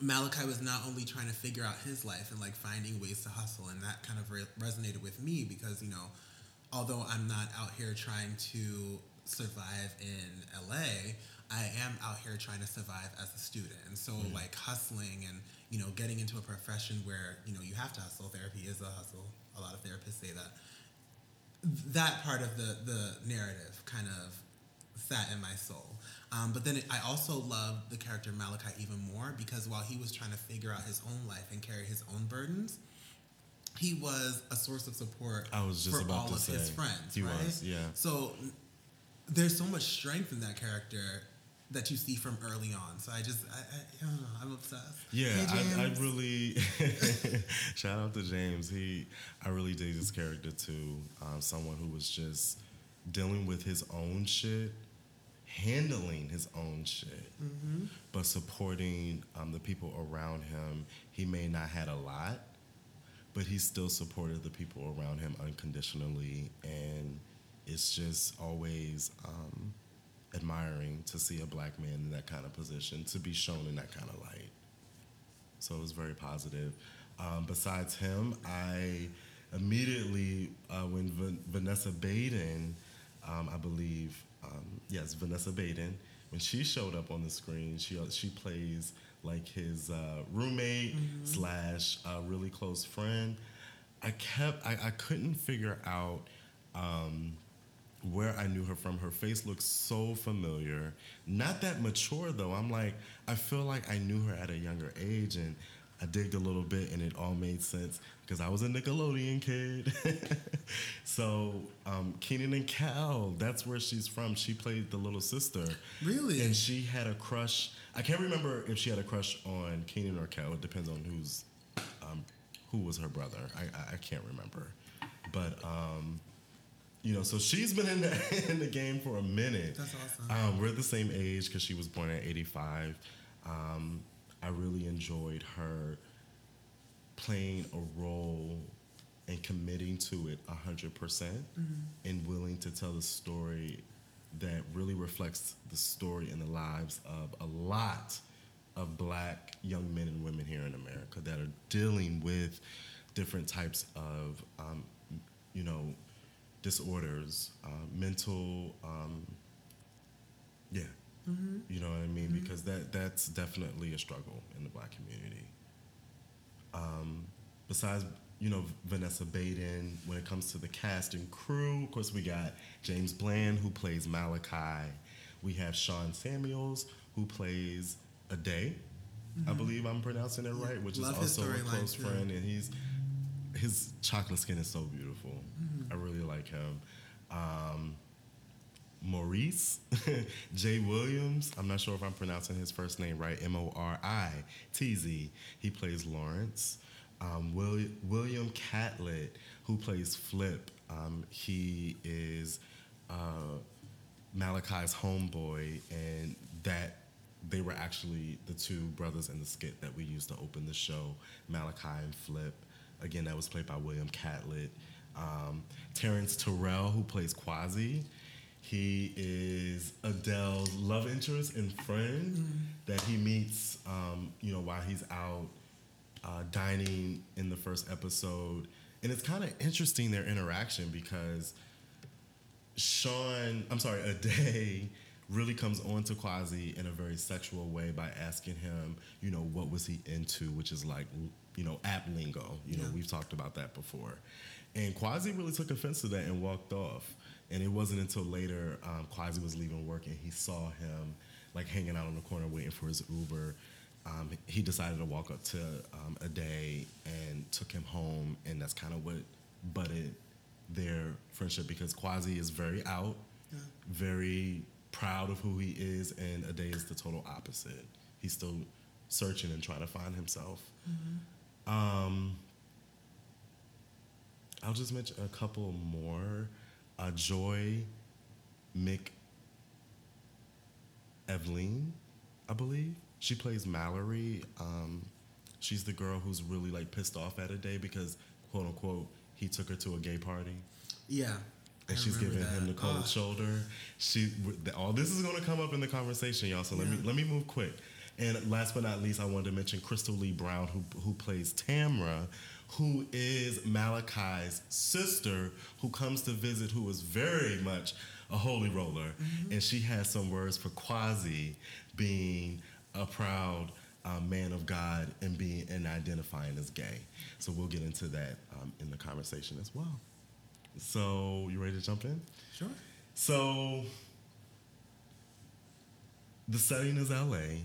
Malachi was not only trying to figure out his life and like finding ways to hustle, and that kind of re- resonated with me because you know, although I'm not out here trying to survive in LA, I am out here trying to survive as a student, and so mm. like hustling and you know getting into a profession where you know you have to hustle. Therapy is a hustle. A lot of therapists say that. That part of the the narrative kind of sat in my soul. Um, but then it, I also loved the character Malachi even more because while he was trying to figure out his own life and carry his own burdens, he was a source of support I was just for about all to of say, his friends. He right? was, yeah. So there's so much strength in that character that you see from early on. So I just, I, I, I don't know, I'm obsessed. Yeah, hey, I, I, really shout out to James. He, I really dig this character too. Um, someone who was just dealing with his own shit handling his own shit, mm-hmm. but supporting um, the people around him. He may not had a lot, but he still supported the people around him unconditionally, and it's just always um, admiring to see a black man in that kind of position, to be shown in that kind of light. So it was very positive. Um, besides him, I immediately uh, when Van- Vanessa Baden, um, I believe, um, yes, Vanessa Baden, when she showed up on the screen, she she plays like his uh, roommate slash uh, really close friend. I kept I, I couldn't figure out um, where I knew her from. Her face looks so familiar. Not that mature though. I'm like I feel like I knew her at a younger age and I digged a little bit and it all made sense because I was a Nickelodeon kid. so um, Kenan and Kel, that's where she's from. She played the little sister. Really? And she had a crush. I can't remember if she had a crush on Kenan or Kel. It depends on who's um, who was her brother. I, I, I can't remember. But um, you know, so she's been in the in the game for a minute. That's awesome. Um, we're the same age because she was born in '85. Um, I really enjoyed her playing a role and committing to it 100% and willing to tell the story that really reflects the story and the lives of a lot of black young men and women here in America that are dealing with different types of, um, you know, disorders, uh, mental, um, yeah, you know what I mean? Because that that's definitely a struggle in the black community. Um, besides, you know, Vanessa Baden, when it comes to the cast and crew, of course, we got James Bland, who plays Malachi. We have Sean Samuels, who plays Ade. I believe I'm pronouncing it right, which Love is also a close too. friend, and he's his chocolate skin is so beautiful. I really like him. Um, Maurice J. Williams. I'm not sure if I'm pronouncing his first name right. M O R I T Z. He plays Lawrence. Um, Will, William Catlett, who plays Flip. Um, he is uh, Malachi's homeboy, and that they were actually the two brothers in the skit that we used to open the show, Malachi and Flip. Again, that was played by William Catlett. Um, Terrence Terrell, who plays Quasi, he is Adele's love interest and friend that he meets, um, you know, while he's out uh, dining in the first episode. And it's kind of interesting their interaction because Sean, I'm sorry, Ade really comes on to Quasi in a very sexual way by asking him, you know, what was he into, which is like, you know, app lingo. You know, Yeah. we've talked about that before. And Quasi really took offense to that and walked off. And it wasn't until later um, Quasi was leaving work and he saw him like hanging out on the corner waiting for his Uber. Um, he decided to walk up to um, Day and took him home, and that's kind of what butted their friendship because Quasi is very out, Yeah. very proud of who he is, and Ade is the total opposite. He's still searching and trying to find himself. Um, I'll just mention a couple more. Joy Mick Evelyn, I believe. She plays Mallory. Um, she's the girl who's really like pissed off at Ade because, quote unquote, he took her to a gay party Yeah. and I she's giving him the cold shoulder. She, all this is going to come up in the conversation, y'all. So let me let me move quick. And last but not least, I wanted to mention Crystal Lee Brown, who who plays Tamra, who is Malachi's sister, who comes to visit, who is very much a holy roller, and she has some words for Quasi being a proud uh, man of God and being and identifying as gay. So we'll get into that um, in the conversation as well. So you ready to jump in? Sure. So the setting is LA.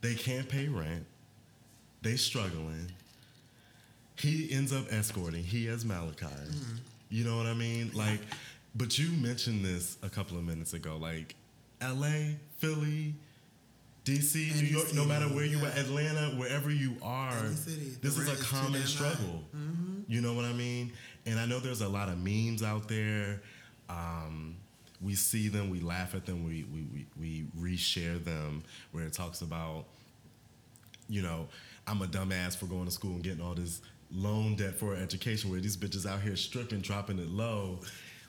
They can't pay rent. They struggling. He ends up escorting. He as Malachi. You know what I mean? Like, but you mentioned this a couple of minutes ago. Like, LA, Philly, DC, Any New York, no matter where you yeah. are, Atlanta, wherever you are, city. this is a common struggle. You know what I mean? And I know there's a lot of memes out there. Um, we see them, we laugh at them, we, we, we, we reshare them where it talks about, you know, I'm a dumbass for going to school and getting all this loan debt for education where these bitches out here stripping, dropping it low.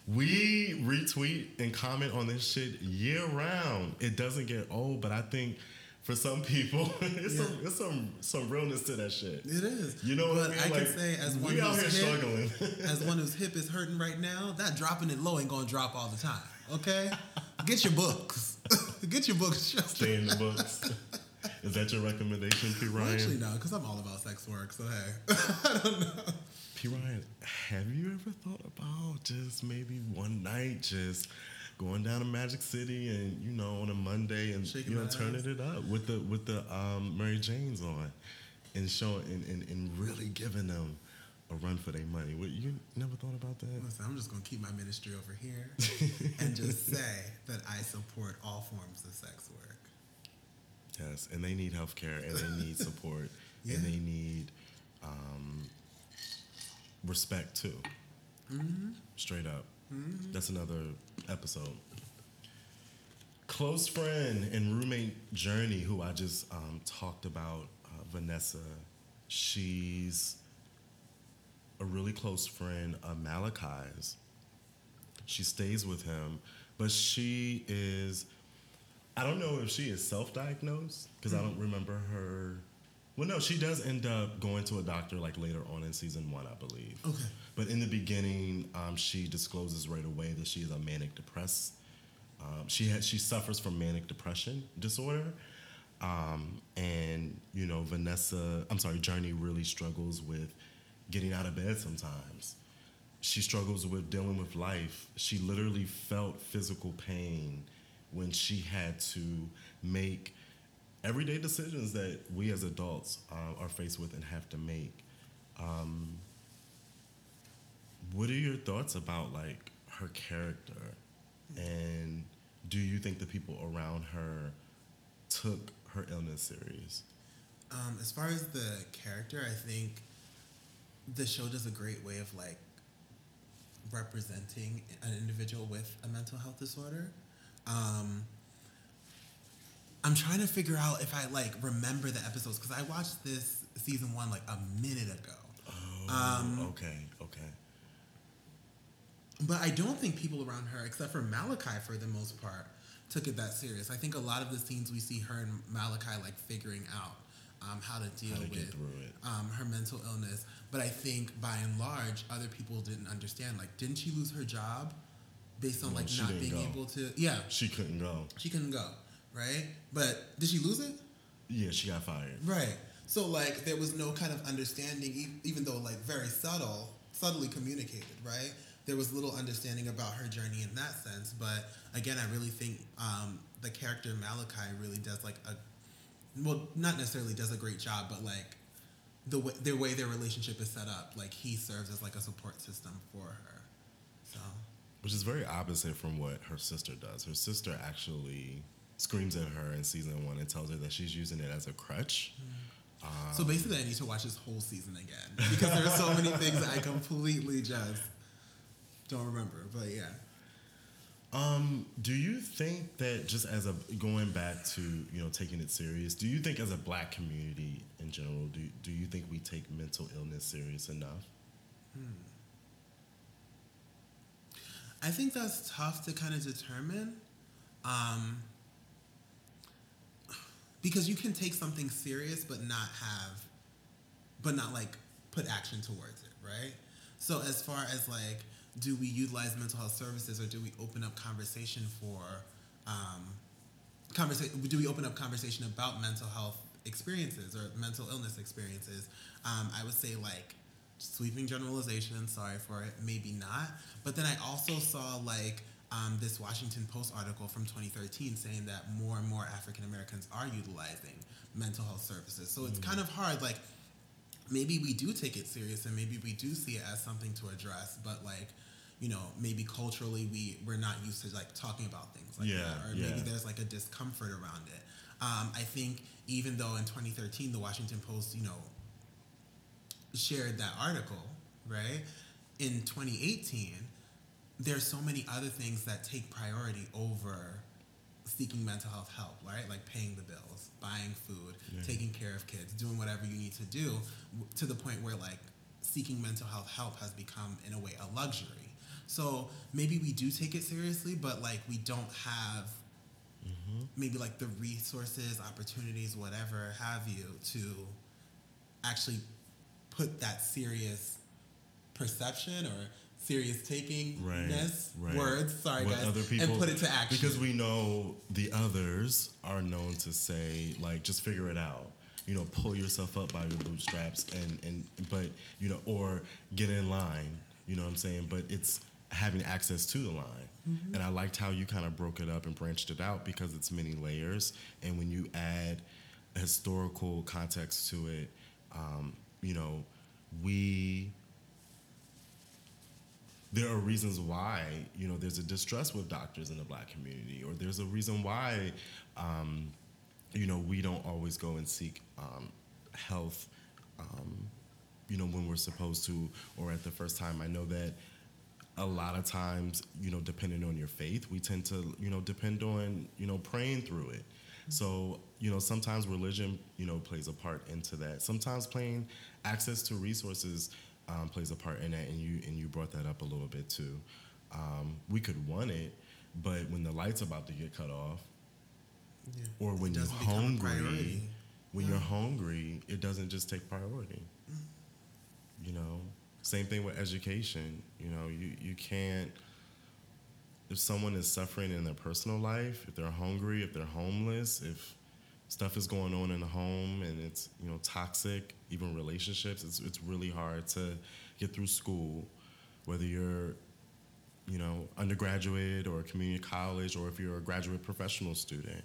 We retweet and comment on this shit year round. It doesn't get old, but I think for some people, it's, yeah. some, it's some some realness to that shit. It is. You know but what I mean? I like, can say as one who's hip, struggling. as one whose hip is hurting right now, that dropping it low ain't gonna drop all the time. Okay, get your books. get your books. Stay in the books. Is that your recommendation, P. Ryan? Actually, no, because I'm all about sex work. So hey, I don't know. P. Ryan, have you ever thought about just maybe one night just going down to Magic City and you know on a Monday and Shaking you know turning it up with the with the um, Mary Janes on and showing and, and, and really giving them a run for their money. What, you never thought about that? Listen, I'm just gonna keep my ministry over here and just say that I support all forms of sex. Yes, and they need health care and they need support yeah. and they need um, respect too. Mm-hmm. Straight up. Mm-hmm. That's another episode. Close friend and roommate Journey, who I just um, talked about, uh, Vanessa. She's a really close friend of Malachi's. She stays with him, but she is. I don't know if she is self-diagnosed because mm-hmm. I don't remember her well, no, she does end up going to a doctor like later on in season one, I believe. Okay. But in the beginning, um, she discloses right away that she is a manic depressed. Um, she has she suffers from manic depression disorder, um, and you know Vanessa. I'm sorry, Journey really struggles with getting out of bed sometimes. She struggles with dealing with life. She literally felt physical pain when she had to make everyday decisions that we as adults uh, are faced with and have to make. Um, what are your thoughts about like her character, and do you think the people around her took her illness serious? Um, as far as the character, I think the show does a great way of like representing an individual with a mental health disorder. Um, I'm trying to figure out if I like remember the episodes because I watched this season one like a minute ago. Oh, um, okay, okay. But I don't think people around her, except for Malachi for the most part, took it that serious. I think a lot of the scenes we see her and Malachi like figuring out um, how to deal how to with um, her mental illness. But I think by and large, other people didn't understand. Like, didn't she lose her job based on no, like not being go. able to? Yeah, she couldn't go. She couldn't go right? But did she lose it? Yeah, she got fired. Right. So like there was no kind of understanding, even though like very subtle, subtly communicated, right? There was little understanding about her journey in that sense. But again, I really think um, the character Malachi really does like a, well, not necessarily does a great job, but like the way, the way their relationship is set up, like he serves as like a support system for her. So. Which is very opposite from what her sister does. Her sister actually screams at her in season one and tells her that she's using it as a crutch. Mm. Um, so basically, I need to watch this whole season again because there are so many things that I completely just don't remember. But yeah. Um, do you think that just as a going back to you know taking it serious, do you think as a black community in general, do do you think we take mental illness serious enough? Hmm. I think that's tough to kind of determine. Um, because you can take something serious but not have but not like put action towards it right so as far as like do we utilize mental health services or do we open up conversation for um, conversation do we open up conversation about mental health experiences or mental illness experiences um, i would say like sweeping generalization sorry for it maybe not but then i also saw like um, this Washington Post article from 2013 saying that more and more African Americans are utilizing mental health services. So it's mm-hmm. kind of hard. Like maybe we do take it serious and maybe we do see it as something to address, but like you know maybe culturally we we're not used to like talking about things like yeah, that, or yeah. maybe there's like a discomfort around it. Um, I think even though in 2013 the Washington Post you know shared that article, right? In 2018 there's so many other things that take priority over seeking mental health help, right? Like paying the bills, buying food, yeah. taking care of kids, doing whatever you need to do to the point where like seeking mental health help has become in a way a luxury. So maybe we do take it seriously, but like we don't have mm-hmm. maybe like the resources, opportunities, whatever have you to actually put that serious perception or serious taking right, right. words, sorry guys, other people, and put it to action. Because we know the others are known to say, like, just figure it out. You know, pull yourself up by your bootstraps and, and but you know, or get in line. You know what I'm saying? But it's having access to the line. Mm-hmm. And I liked how you kind of broke it up and branched it out because it's many layers. And when you add historical context to it, um, you know, we there are reasons why you know there's a distrust with doctors in the black community, or there's a reason why um, you know we don't always go and seek um, health. Um, you know when we're supposed to, or at the first time. I know that a lot of times, you know, depending on your faith, we tend to, you know, depend on, you know, praying through it. So, you know, sometimes religion, you know, plays a part into that. Sometimes playing access to resources um, plays a part in that, and you and you brought that up a little bit too. Um, we could want it, but when the light's about to get cut off, yeah. or when you're hungry, when yeah. you're hungry, it doesn't just take priority. Mm. You know, same thing with education. You know, you you can't. If someone is suffering in their personal life, if they're hungry, if they're homeless, if stuff is going on in the home and it's you know toxic even relationships it's, it's really hard to get through school whether you're you know undergraduate or community college or if you're a graduate professional student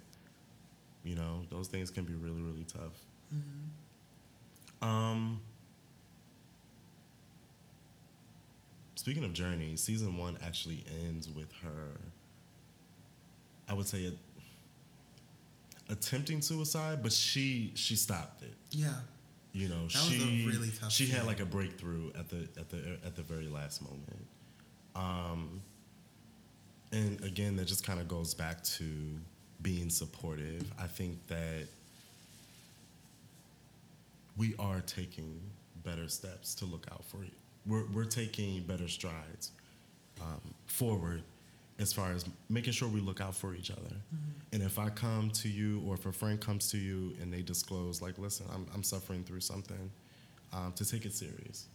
you know those things can be really really tough mm-hmm. um, speaking of journey season one actually ends with her i would say it attempting suicide, but she she stopped it. Yeah. You know, that she really she had like a breakthrough at the at the at the very last moment. Um, and again, that just kind of goes back to being supportive. I think that we are taking better steps to look out for it. We're, we're taking better strides um, forward as far as making sure we look out for each other. Mm-hmm. And if I come to you or if a friend comes to you and they disclose, like, listen, I'm, I'm suffering through something, um, to take it serious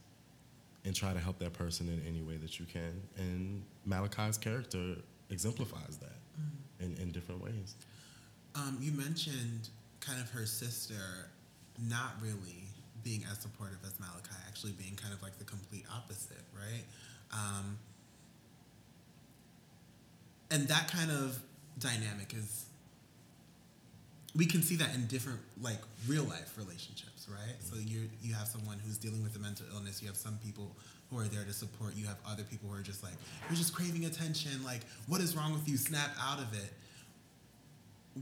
and try to help that person in any way that you can. And Malachi's character exemplifies that mm-hmm. in, in different ways. Um, you mentioned kind of her sister not really being as supportive as Malachi, actually being kind of like the complete opposite, right? Um, and that kind of dynamic is we can see that in different like real life relationships right? Mm-hmm. so you you have someone who's dealing with a mental illness you have some people who are there to support you have other people who are just like you're just craving attention like what is wrong with you? Snap out of it.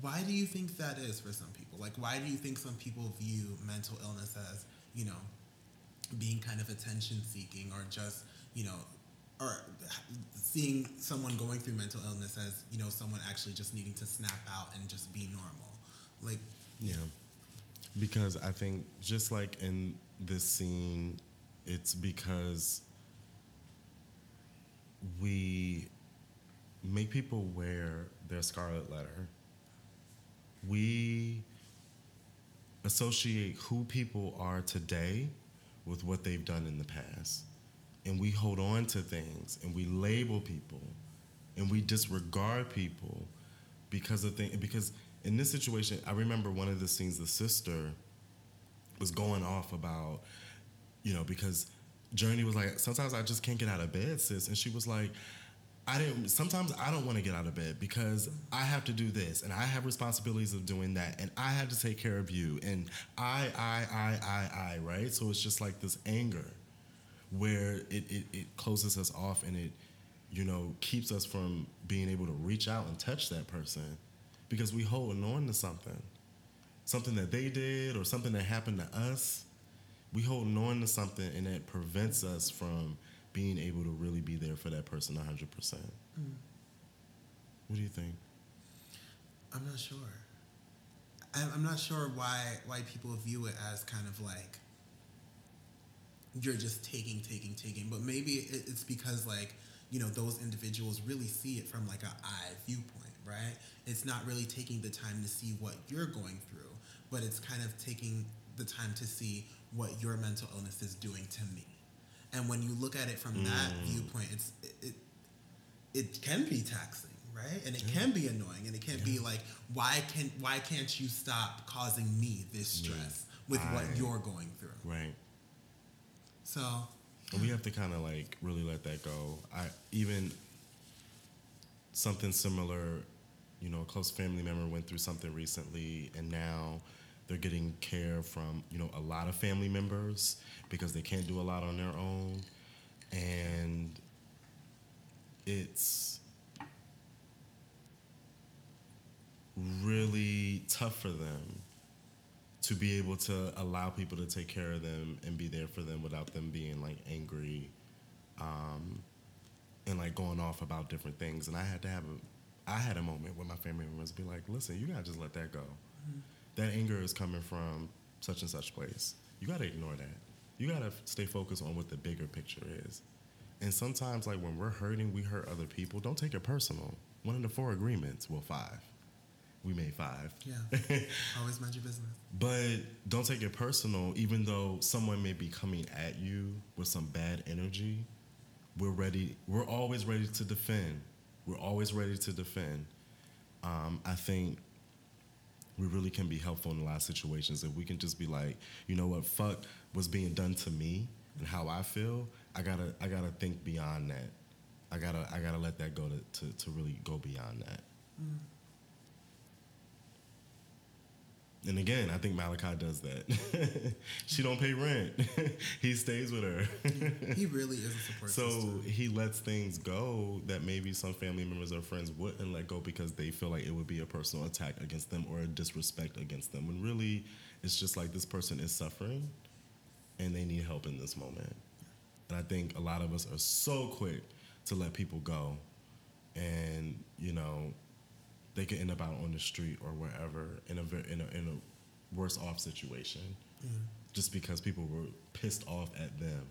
Why do you think that is for some people? Like why do you think some people view mental illness as you know being kind of attention seeking or just you know or seeing someone going through mental illness as you know someone actually just needing to snap out and just be normal. Like yeah. Because i think just like in this scene it's because we make people wear their scarlet letter. We associate who people are today with what they've done in the past and we hold on to things and we label people and we disregard people because of things because in this situation i remember one of the scenes the sister was going off about you know because journey was like sometimes i just can't get out of bed sis. And she was like i didn't sometimes i don't want to get out of bed because i have to do this and i have responsibilities of doing that and i have to take care of you and i i i i i right? So it's just like this anger where it, it, it closes us off and it, you know, keeps us from being able to reach out and touch that person because we holding on to something. Something that they did or something that happened to us. We holding on to something and it prevents us from being able to really be there for that person 100%. Mm. What do you think? I'm not sure. I'm not sure why why people view it as kind of like you're just taking, taking, taking. But maybe it's because like you know those individuals really see it from like a I viewpoint, right? It's not really taking the time to see what you're going through, but it's kind of taking the time to see what your mental illness is doing to me. And when you look at it from that Mm. viewpoint, it's it, it it can be taxing, right? And it Yeah. can be annoying, and it can be like, why can why can't you stop causing me this stress with I- what you're going through? Right. So And we have to kind of like really let that go. I even something similar, you know, a close family member went through something recently, and now they're getting care from you know a lot of family members because they can't do a lot on their own, and it's really tough for them to be able to allow people to take care of them and be there for them without them being like angry um, and like going off about different things. And i had to have a i had a moment where my family members be like listen you gotta just let that go. That anger is coming from such and such place. You gotta ignore that. You gotta stay focused on what the bigger picture is. And sometimes like when we're hurting we hurt other people. Don't take it personal. One of the four agreements well five we made five yeah, always mind your business. but don't take it personal, even though someone may be coming at you with some bad energy. We're ready. We're always ready to defend. We're always ready to defend. Um, I think we really can be helpful in a lot of situations if we can just be like, you know what, fuck what's being done to me and how I feel. I gotta, I gotta think beyond that. I gotta, I gotta let that go to, to, to really go beyond that. And again, I think Malachi does that. she don't pay rent. he stays with her. He really is a support so he lets things go that maybe some family members or friends wouldn't let go because they feel like it would be a personal attack against them or a disrespect against them. When really, it's just like this person is suffering and they need help in this moment. And I think a lot of us are so quick to let people go. And, you know, they could end up out on the street or wherever in a in a, in a worse off situation, just because people were pissed off at them.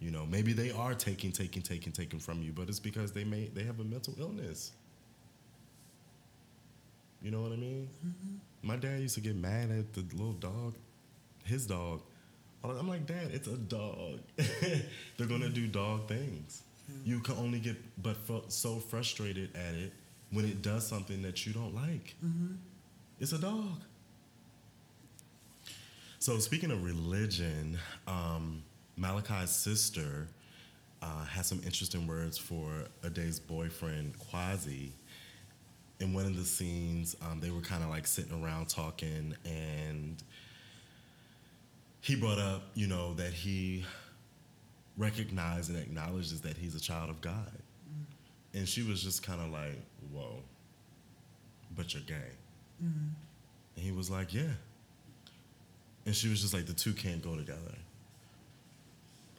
You know, maybe they are taking, taking, taking, taking from you, but it's because they may they have a mental illness. You know what I mean? Mm-hmm. My dad used to get mad at the little dog, his dog. I'm like, Dad, it's a dog. They're gonna do dog things. You can only get but so frustrated at it when it does something that you don't like. It's a dog. So speaking of religion, um, Malachi's sister uh, has some interesting words for Ade's boyfriend Quasi. In one of the scenes, um, they were kind of like sitting around talking, and he brought up, you know, that he recognizes and acknowledges that he's a child of God. And she was just kind of like, whoa, but you're gay. Mm-hmm. And he was like, yeah. And she was just like, the two can't go together.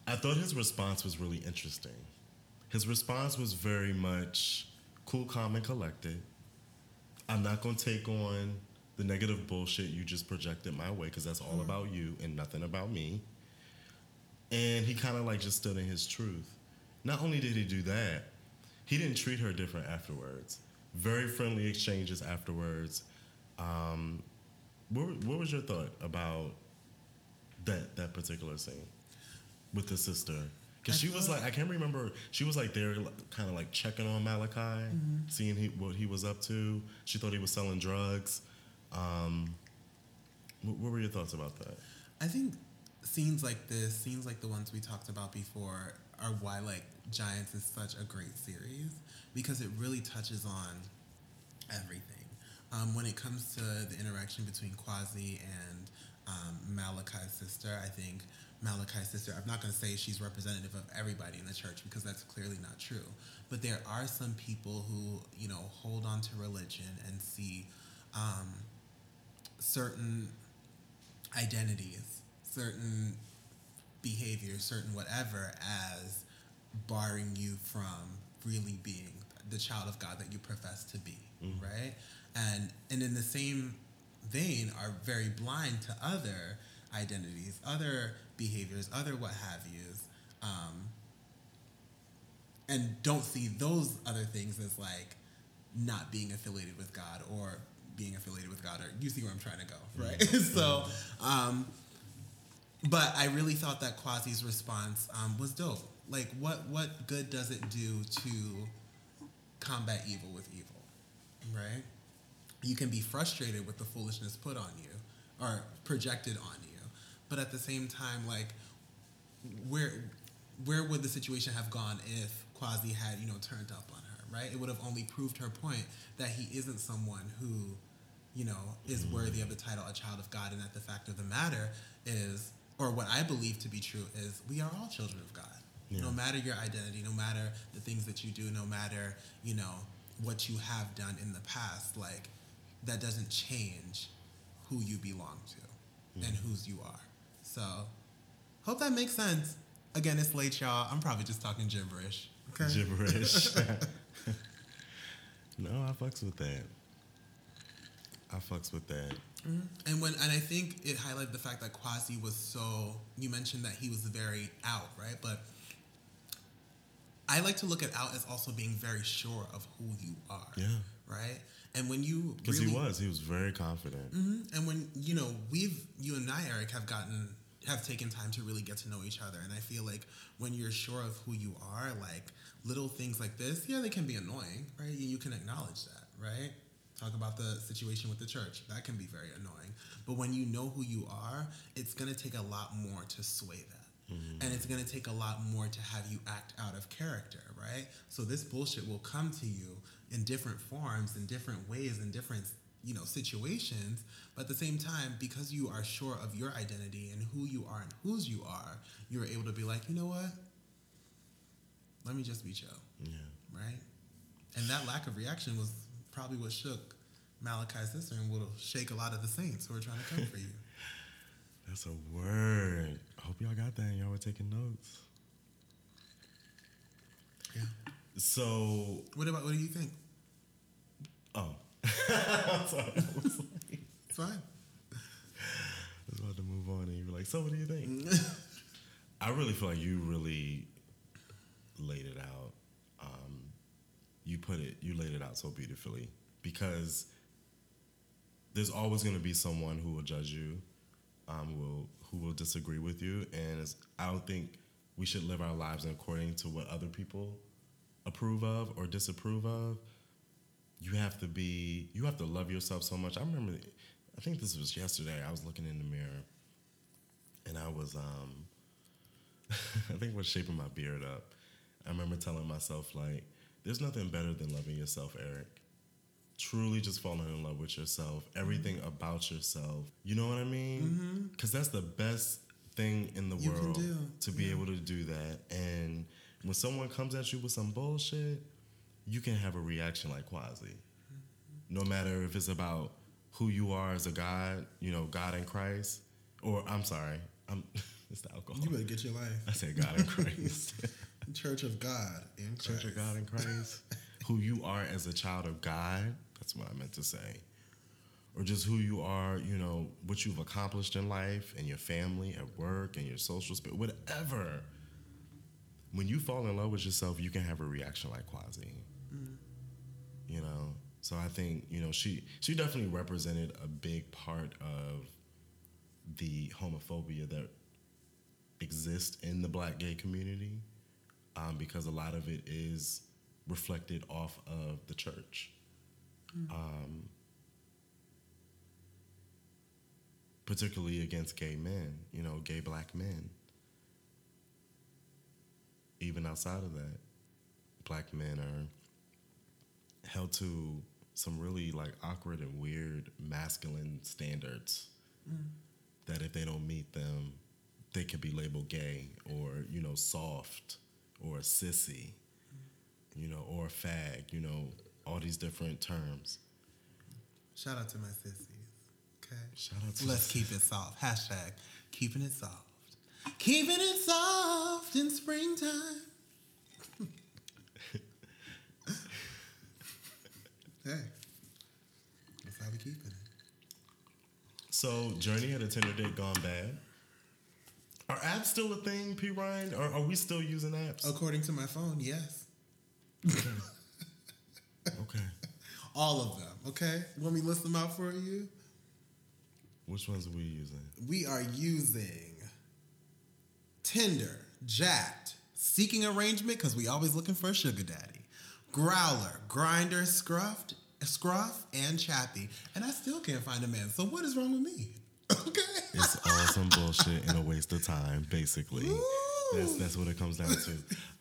I thought his response was really interesting. His response was very much cool, calm, and collected. I'm not going to take on the negative bullshit you just projected my way because that's all mm. about you and nothing about me. And he kind of like just stood in his truth. Not only did he do that, he didn't treat her different afterwards. Very friendly exchanges afterwards. Um, what, what was your thought about that that particular scene with the sister? Because she was like, I can't remember. She was like there, kind of like checking on Malachi, Mm-hmm. seeing he, what he was up to. She thought he was selling drugs. Um, what, what were your thoughts about that? I think scenes like this, scenes like the ones we talked about before, are why like Giants is such a great series because it really touches on everything. Um, when it comes to the interaction between Quasi and um, Malachi's sister, I think Malachi's sister, I'm not going to say she's representative of everybody in the church because that's clearly not true. But there are some people who, you know, hold on to religion and see um, certain identities, certain behaviors, certain whatever, as barring you from really being the child of God that you profess to be, right? And and in the same vein, are very blind to other identities, other behaviors, other what have yous, um, and don't see those other things as like not being affiliated with God or being affiliated with God, or you see where I'm trying to go, right? so, um, but I really thought that Quasi's response um, was dope. Like, what what good does it do to combat evil with evil, right? You can be frustrated with the foolishness put on you or projected on you, but at the same time, like, where where would the situation have gone if Quasi had you know turned up on her, right? It would have only proved her point that he isn't someone who, you know, is worthy of the title a child of God, and that the fact of the matter is, or what I believe to be true is, we are all children of God. Yeah. No matter your identity, no matter the things that you do, no matter you know what you have done in the past, like that doesn't change who you belong to and whose you are. So, hope that makes sense. Again, it's late, y'all. I'm probably just talking gibberish. Okay. Gibberish. no, I fucks with that. I fucks with that. And when and I think it highlighted the fact that Quasi was so you mentioned that he was very out, right? But I like to look at out as also being very sure of who you are. Yeah. Right? And when you Because really, he was, he was very confident. Mhm. And when you know we've you and I, Eric, have gotten have taken time to really get to know each other, and I feel like when you're sure of who you are, like little things like this, yeah, they can be annoying, right? And you can acknowledge that, right? Talk about the situation with the church. That can be very annoying. But when you know who you are, it's gonna take a lot more to sway that. Mm-hmm. And it's gonna take a lot more to have you act out of character, right? So this bullshit will come to you in different forms, in different ways, in different you know situations. But at the same time, because you are sure of your identity and who you are and whose you are, you're able to be like, you know what? Let me just be chill, Yeah. right? And that lack of reaction was probably what shook Malachi's sister and will shake a lot of the saints who are trying to come for you. That's a word. I hope y'all got that and y'all were taking notes. Yeah. So, What about what do you think? oh. I'm sorry. Like- It's fine. I was about to move on and you were like, so what do you think? I really feel like you really laid it out. You put it, you laid it out so beautifully because there's always going to be someone who will judge you, um, will who will disagree with you, and I don't think we should live our lives according to what other people approve of or disapprove of. You have to be, you have to love yourself so much. I remember, I think this was yesterday. I was looking in the mirror, and I was, um, I think was shaping my beard up. I remember telling myself like, "There's nothing better than loving yourself, Eric." Truly, just falling in love with yourself, everything mm-hmm. about yourself. You know what I mean? Mm-hmm. Because that's the best thing in the You world to be able to do that. And when someone comes at you with some bullshit, you can have a reaction like Quasi. No matter if it's about who you are as a God, you know, God in Christ, or I'm sorry, I'm it's the alcohol. You better get your life. I said God in Christ. Church of God in Christ. Church of God in Christ. who you are as a child of God. That's what I meant to say. Or just who you are, you know, what you've accomplished in life and your family, at work, and your social space, whatever. When you fall in love with yourself, you can have a reaction like Quasi. Mm. You know? So I think, you know, she she definitely represented a big part of the homophobia that exists in the black gay community um, because a lot of it is reflected off of the church. Um, particularly against gay men, you know, gay black men. Even outside of that, black men are held to some really like awkward and weird masculine standards that if they don't meet them, they could be labeled gay or, you know, soft or a sissy, you know, or a fag, you know, all these different terms. Shout out to my sissies. Okay. Shout out to Let's keep it soft. Hashtag keeping it soft. Keeping it soft in springtime. hey. That's how we keeping it. So, Journey had a Tinder date gone bad. Are apps still a thing, P. Ryan? Or are we still using apps? According to my phone, yes. Okay. All of them. Okay. Let me list them out for you? Which ones are we using? We are using Tinder, Jack'd, Seeking Arrangement because we always looking for a sugar daddy, Growlr, Grindr, Scruffed, Scruff, and Chappy, and I still can't find a man. So what is wrong with me? Okay. It's all some bullshit and a waste of time, basically. That's that's what it comes down to.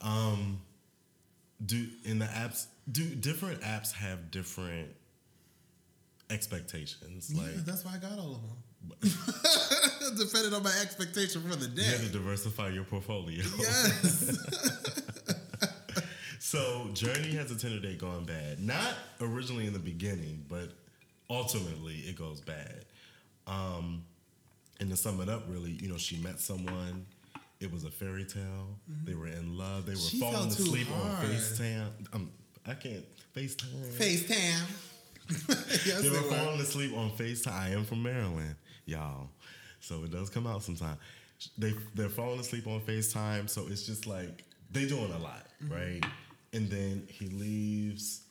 Um, do in the apps do different apps have different expectations? Yeah, Like that's why I got all of them. Depending on my expectation for the day. you have to diversify your portfolio. Yes. So Journey has a Tinder date gone bad. Not originally in the beginning, but ultimately it goes bad. Um, and to sum it up, really, you know, she met someone. It was a fairy tale. They were in love. They were She falling asleep on. FaceTime. Um, I can't FaceTime. FaceTime. yes, they were they were. falling asleep on FaceTime. I am from Maryland, y'all. So it does come out sometime. They they're falling asleep on FaceTime, so it's just like they doing a lot, Mm-hmm. right? And then he leaves,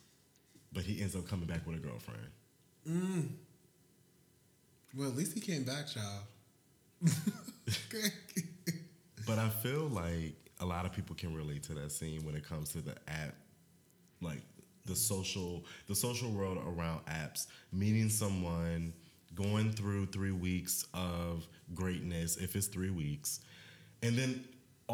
but he ends up coming back with a girlfriend. Well, at least he came back, y'all. But I feel like a lot of people can relate to that scene when it comes to the app, like the social, the social world around apps. Meeting someone, going through three weeks of greatness, if it's three weeks, and then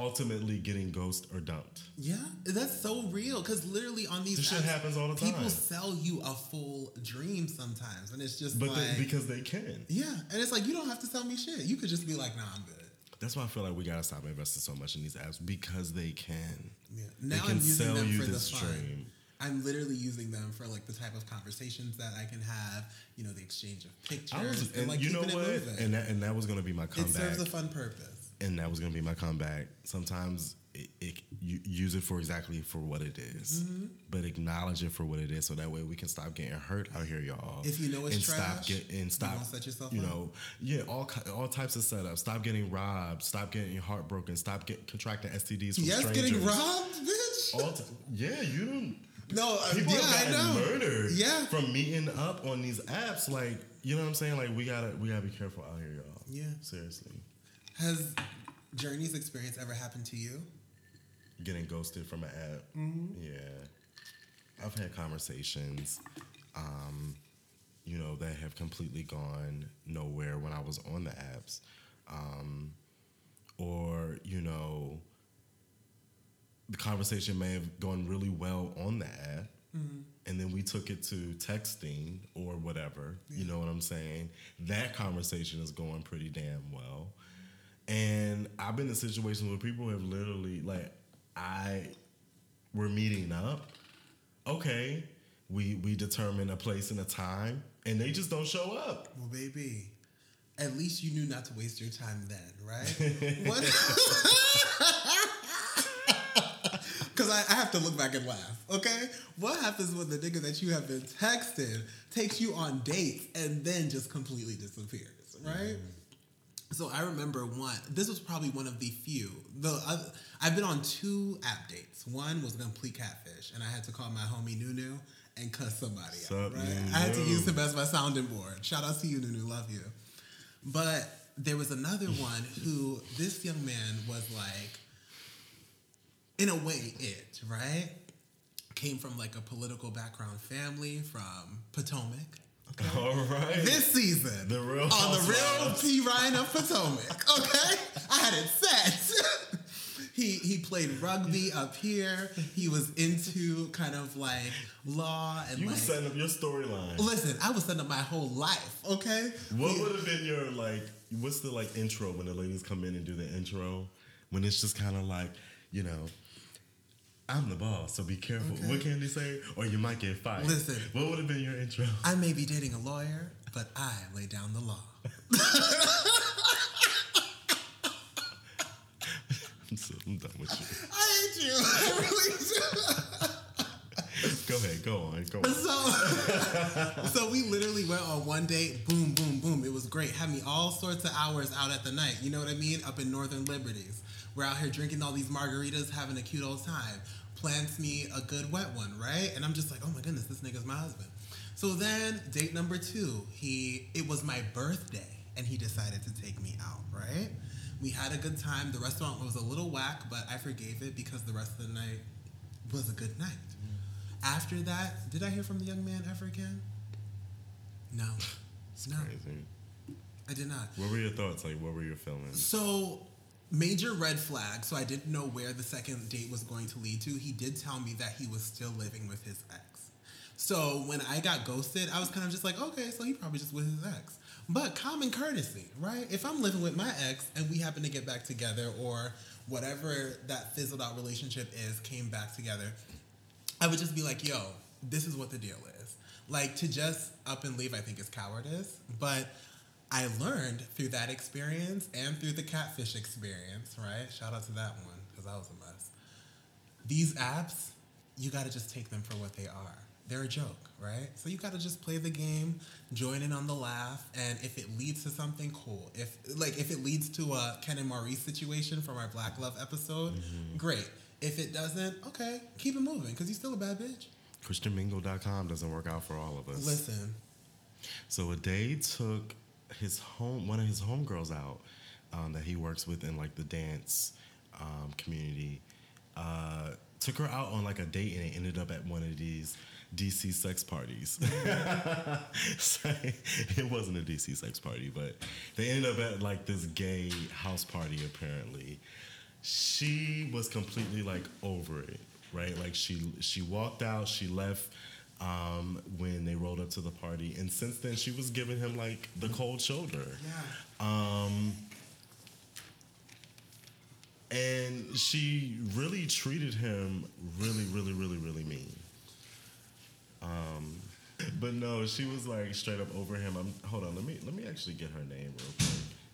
ultimately getting ghost or dumped. yeah, that's so real. Because literally on these This shit apps, happens all the people time. sell you a full dream sometimes, and it's just But like, they, because they can. yeah, and it's like you don't have to sell me shit. You could just be like, nah, I'm good. That's why I feel like we gotta stop investing so much in these apps because they can. Yeah. They Now can I'm using sell them you for the this fun. dream. I'm literally using them for like the type of conversations that I can have. You know, the exchange of pictures I was, and, and like you know what? And that, and that was gonna be my comeback. it serves a fun purpose. And that was gonna be my comeback. Sometimes it, it you use it for exactly for what it is, Mm-hmm. but acknowledge it for what it is, so that way we can stop getting hurt out here, y'all. If you know it's and trash, stop get and stop won't set yourself you up. know, yeah, all all types of setups. Stop getting robbed. Stop getting your heart broken. Stop get contracting STDs from Yes, strangers. getting robbed, bitch. T- yeah, you don't. no, uh, People yeah, have gotten know. murdered Yeah. from meeting up on these apps. Like, you know what I'm saying? Like, we gotta we gotta be careful out here, y'all. Yeah. seriously. Has Journey's experience ever happened to you? getting ghosted from an app. Mm-hmm. Yeah, I've had conversations, um, you know, that have completely gone nowhere when I was on the apps, um, or you know, the conversation may have gone really well on the app. Mm-hmm. And then we took it to texting or whatever. You know what I'm saying? That conversation is going pretty damn well. And I've been in situations where people have literally like I we're meeting up. Okay. We we determine a place and a time and they just don't show up. Well, baby, at least you knew not to waste your time then, right? what? Because I, I have to look back and laugh, okay? What happens when the nigga that you have been texting takes you on dates and then just completely disappears, right? Mm. So I remember one. This was probably one of the few. The other, I've been on two app dates. One was a complete catfish, and I had to call my homie Nunu and cuss somebody Sup, out. Right? Nunu? I had to use him as my sounding board. Shout out to you, Nunu. Love you. But there was another one who this young man was like, in a way, it right came from like a political background family from Potomac. All right. This season, The Real on the real. T Ryan of Potomac. Okay, I had it set. he he played rugby up here. He was into kind of like law and you were setting up your storyline. Listen, I was setting up my whole life. Okay, What would have been your like? What's the like intro when the ladies come in and do the intro? When it's just kind of like, you know, I'm the boss, so be careful. Okay. What can they say? Or you might get fired. Listen. what would have been your intro? I may be dating a lawyer, but I lay down the law. I'm, so, I'm done with you. I hate you. I really do. Go ahead, go on, go on. So, so we literally went on one date. Boom, boom, boom. It was great. Had me all sorts of hours out at the night. You know what I mean? Up in Northern Liberties. We're out here drinking all these margaritas, having a cute old time. Plants me a good wet one, right? And I'm just like, oh my goodness, this nigga's my husband. So then, date number two, he it was my birthday, and he decided to take me out. Right? We had a good time. The restaurant was a little whack, but I forgave it because the rest of the night was a good night. Mm. After that, did I hear from the young man ever again? No. It's no, crazy. I did not. What were your thoughts? Like, what were your feelings? So, major red flag. So, I didn't know where the second date was going to lead to. He did tell me that he was still living with his ex. So, when I got ghosted, I was kind of just like, okay, so he probably just with his ex. But common courtesy, right? If I'm living with my ex and we happen to get back together or whatever that fizzled out relationship is came back together, I would just be like, yo, this is what the deal is. Like to just up and leave, I think is cowardice. But I learned through that experience and through the catfish experience, right? Shout out to that one because that was a mess. These apps, you got to just take them for what they are. They're a joke, right? So you got to just play the game, join in on the laugh, and if it leads to something cool, if like if it leads to a Ken and Maurice situation from our Black Love episode, mm-hmm. great. If it doesn't, okay, keep it moving because you're still a bad bitch. ChristianMingle.com doesn't work out for all of us. Listen, So a day took his home, one of his homegirls out um, that he works with in like the dance um, community. Uh, took her out on like a date and it ended up at one of these DC sex parties. It wasn't a DC sex party, but they ended up at like this gay house party apparently. She was completely like over it, right? Like she she walked out, she left um, when they rolled up to the party, and since then she was giving him like the cold shoulder. yeah. Um, and she really treated him really, really, really, really mean. Um, but no, she was like straight up over him. I'm, hold on, let me let me actually get her name real quick.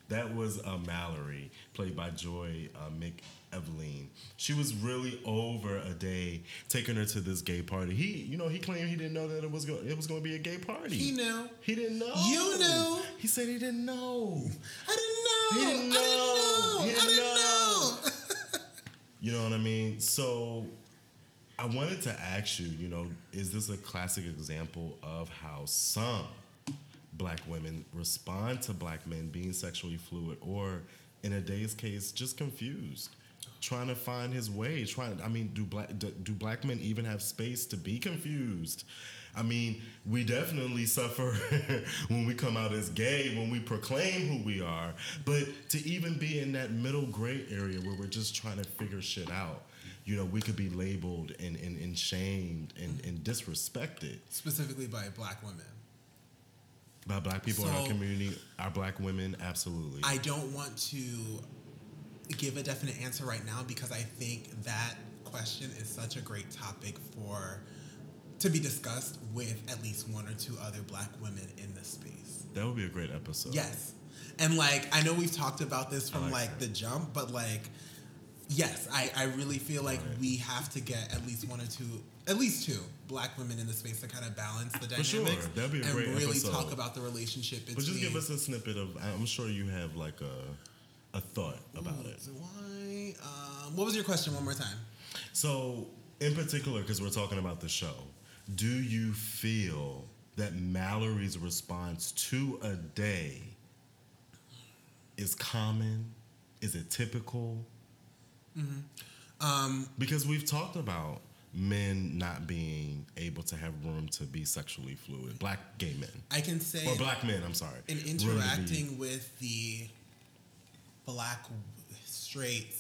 That was uh, Mallory, played by Joy uh, McEveline. She was really over a day, taking her to this gay party. He, you know, he claimed he didn't know that it was go- it was going to be a gay party. He knew. He didn't know. You knew. He said he didn't know. I didn't know. He didn't I didn't know. know. He I didn't didn't know. know. You know what I mean? So I wanted to ask you, you know, is this a classic example of how some black women respond to black men being sexually fluid or in a day's case just confused? Trying to find his way, trying. I mean, do black do, do black men even have space to be confused? I mean, we definitely suffer when we come out as gay, when we proclaim who we are. But to even be in that middle gray area where we're just trying to figure shit out, you know, we could be labeled and, and, and shamed and, and disrespected Specifically by black women. by black people in our community, our black women, absolutely. I don't want to give a definite answer right now because I think that question is such a great topic for to be discussed with at least one or two other black women in this space. that would be a great episode. Yes. And like I know we've talked about this from like like, the jump, but like yes, I, I really feel like Right. we have to get at least one or two at least two black women in the space to kind of balance the dynamics sure. That'd be a and really episode. talk about the relationship between But just give us a snippet of. I'm sure you have like a a thought about it. So Why? Um, what was your question? One more time. So, in particular, because we're talking about the show, do you feel that Mallory's response to a day is common? Is it typical? Um, Because we've talked about men not being able to have room to be sexually fluid, black gay men. I can say Or black men, I'm sorry. in interacting with the black straight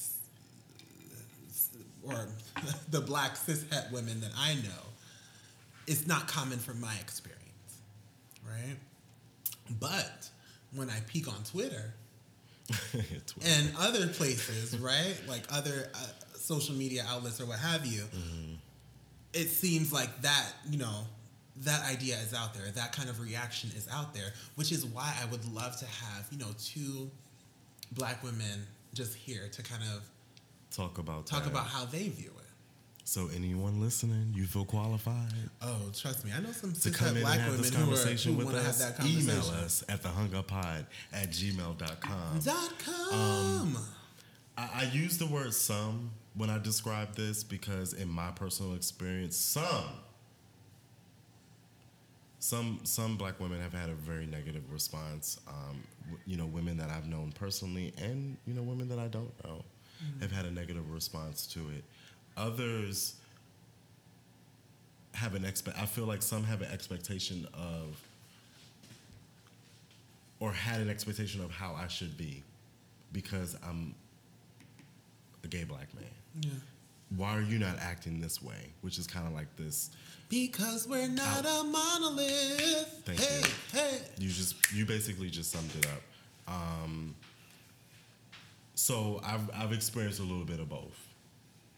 or the black cishet women that I know, it's not common from my experience, right? But when I peek on Twitter Twitter. and other places, right, like other uh, social media outlets or what have you, it seems like that, you know, that idea is out there. That kind of reaction is out there, which is why I would love to have, you know, two black women just here to kind of Talk about talk that. about how they view it. So, anyone listening, you feel qualified Oh, trust me, I know some to come in and black have women this who, are, conversation who with want to have us? that conversation. Email us at thehunguppod at gmail.com. Dot com. Um, I, I use the word some when I describe this because, in my personal experience, some some some black women have had a very negative response. Um, w- you know, women that I've known personally, and you know, women that I don't know, have had a negative response to it. Others have an expect. I feel like some have an expectation of, or had an expectation of how I should be, because I'm a gay black man. Yeah. Why are you not acting this way? Which is kind of like this. Because we're not a monolith. Thank hey, you. hey. You just you basically just summed it up. Um, so I've I've experienced a little bit of both.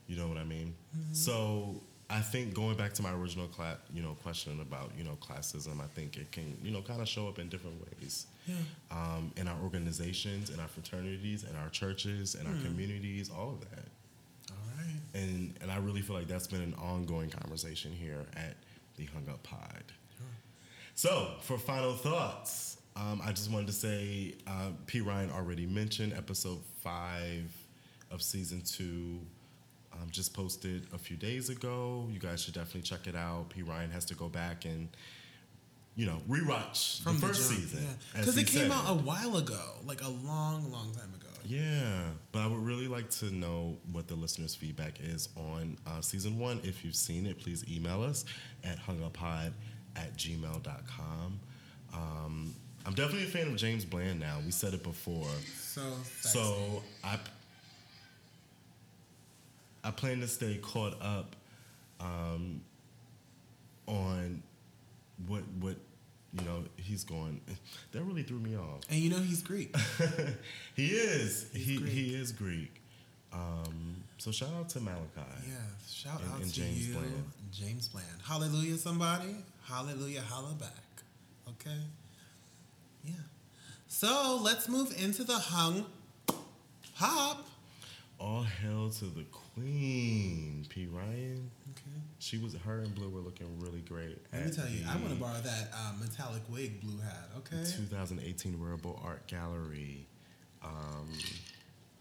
You know what I mean? So I think going back to my original class, you know, question about you know classism, I think it can you know kind of show up in different ways. Yeah. Um, in our organizations, in our fraternities, in our churches, in our communities, all of that. And and I really feel like that's been an ongoing conversation here at the Hung Up Pod. So for final thoughts, um, I just wanted to say uh, P Ryan already mentioned episode five of season two. Um, just posted a few days ago. You guys should definitely check it out. P Ryan has to go back and you know rewatch From the first jump, season Because he it came said out a while ago, like a long, long time ago. Yeah, but I would really like to know what the listeners' feedback is on uh, season one. If you've seen it, please email us at hunguppod at gmail.com. Um, I'm definitely a fan of James Bland now. We said it before. So, sexy. So I, I plan to stay caught up um, on what what you know he's going. That really threw me off. and you know he's Greek. he is. He's he Greek. he is Greek. Um, so shout out to Malachi. Yeah, shout And- out and to James you, Bland. James Bland. Hallelujah, somebody. Hallelujah, holla back. Okay. Yeah. So let's move into the hung hop. All hail to the queen, P. Ryan. Okay. She was her and Blue were looking really great. Let me tell you, I want to borrow that um, metallic wig Blue had. Okay. 2018 Wearable Art Gallery. Um,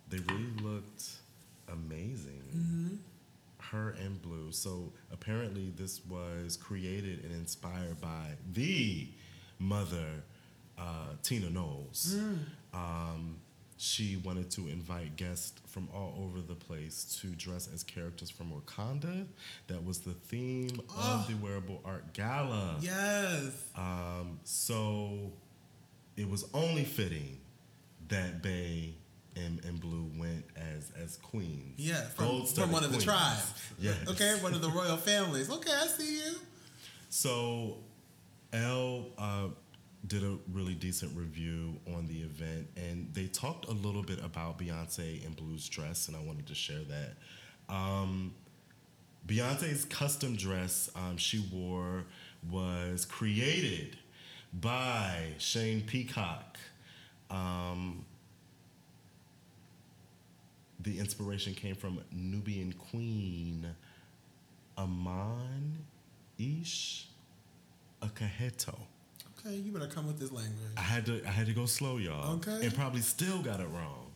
they really looked amazing. Mm-hmm. Her and Blue. So apparently, this was created and inspired by the mother, uh, Tina Knowles. Mm. Um, she wanted to invite guests from all over the place to dress as characters from Wakanda. That was the theme Oh. of the Wearable Art Gala. Yes. Um, so it was only fitting that Bay and, and Blue went as as queens. Yeah, from, from one of the tribes. Yes. Okay, one of the royal families. Okay, I see you. So Elle uh, did a really decent review on the event, and they talked a little bit about Beyonce and Blue's dress, and I wanted to share that. Um, Beyonce's custom dress um, she wore was created by Shane Peacock. Um, the inspiration came from Nubian queen Aman Ish Akaheto. Okay, you better come with this language. I had to I had to go slow, y'all. Okay. And probably still got it wrong.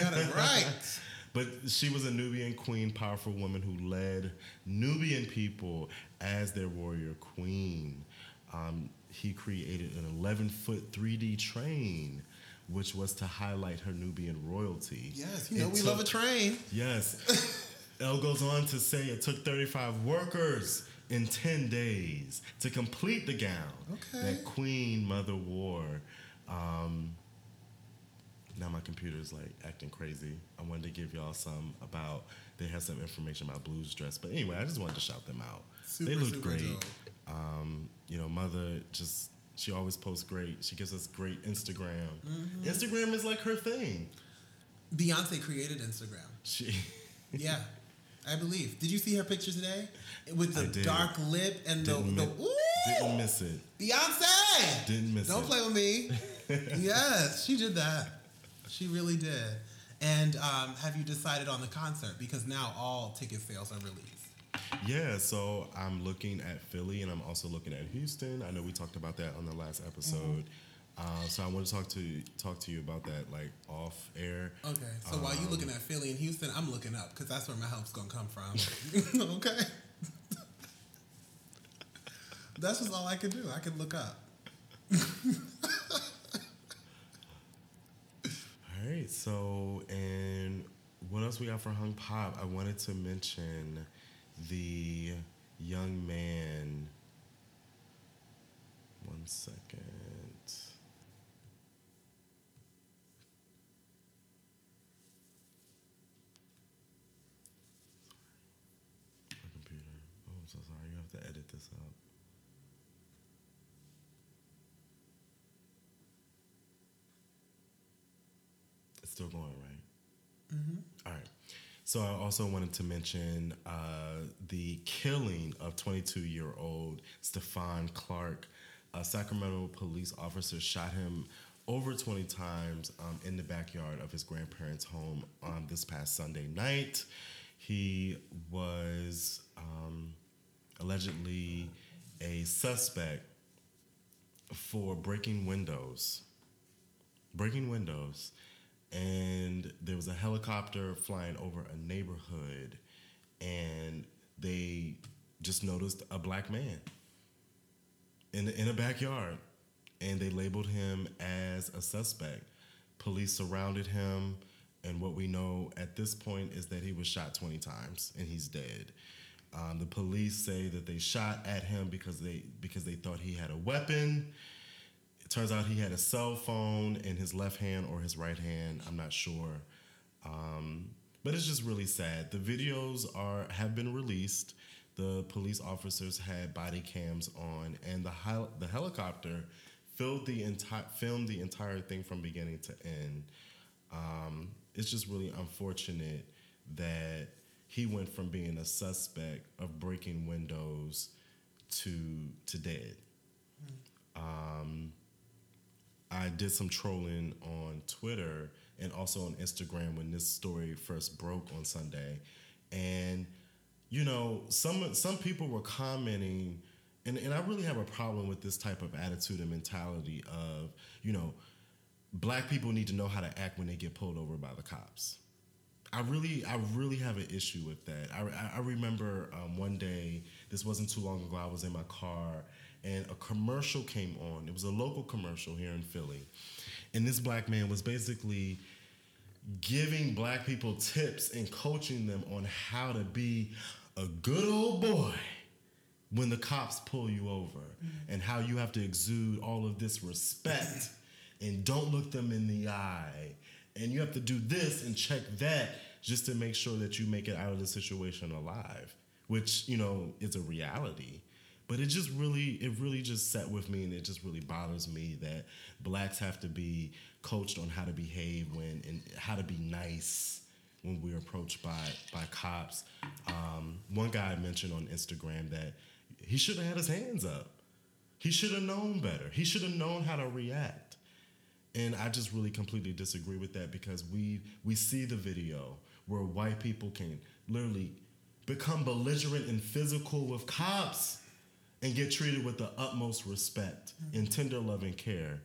Got it right. But she was a Nubian queen, powerful woman who led Nubian people as their warrior queen. Um, he created an 11 foot 3D train, which was to highlight her Nubian royalty. Yes, you know It we took- love a train. Yes. Elle goes on to say it took 35 workers in 10 days to complete the gown Okay. that Queen Mother wore. Um, now my computer's like acting crazy. I wanted to give y'all some about, they had some information about Blue's dress. But anyway, I just wanted to shout them out. they Super, look super great. Um, you know, Mother just, she always posts great. She gives us great Instagram. Mm-hmm. Instagram is like her thing. Beyonce created Instagram. She. Yeah, I believe. Did you see her picture today with the dark lip and the, Didn't, the mi- ooh, didn't miss it. Beyonce? Didn't miss it. Don't play with me. yes, she did that. She really did. And um, have you decided on the concert? Because now all ticket sales are released. Yeah, so I'm looking at Philly and I'm also looking at Houston. I know we talked about that on the last episode. Uh, so I want to talk to talk to you about that like off air. Okay, so while you're looking at Philly and Houston, I'm looking up because that's where my help's gonna come from. okay, that's just all I could do. I could look up. All right. So, and what else we got for Hung Pop? I wanted to mention the young man. One second. My computer. Oh, I'm so sorry. You have to edit this out. It's still going, right? All right. So I also wanted to mention uh, the killing of 22-year-old Stephon Clark. A Sacramento police officer shot him over 20 times um, in the backyard of his grandparents' home on this past Sunday night. He was um, allegedly a suspect for breaking windows breaking windows and there was a helicopter flying over a neighborhood and they just noticed a black man in in a backyard and they labeled him as a suspect. Police surrounded him and what we know at this point is that he was shot 20 times and he's dead. Um, the police say that they shot at him because they because they thought he had a weapon it turns out he had a cell phone in his left hand or his right hand. I'm not sure. Um, but it's just really sad. The videos are have been released. The police officers had body cams on, and the hel- the helicopter filmed the entire filmed the entire thing from beginning to end. Um, it's just really unfortunate that he went from being a suspect of breaking windows to to dead. Um, I did some trolling on Twitter and also on Instagram when this story first broke on Sunday, and you know some some people were commenting, and and I really have a problem with this type of attitude and mentality of you know black people need to know how to act when they get pulled over by the cops. I really, I really have an issue with that. I, I- remember um, one day, this wasn't too long ago, I was in my car and a commercial came on. It was a local commercial here in Philly. And this black man was basically giving black people tips and coaching them on how to be a good old boy when the cops pull you over mm-hmm. and how you have to exude all of this respect and don't look them in the eye and you have to do this and check that just to make sure that you make it out of the situation alive which you know is a reality but it just really it really just set with me and it just really bothers me that blacks have to be coached on how to behave when and how to be nice when we're approached by by cops. Um, one guy mentioned on Instagram that he should have had his hands up. He should have known better. He should have known how to react. And I just really completely disagree with that because we we see the video where white people can literally become belligerent and physical with cops and get treated with the utmost respect and tender love and care.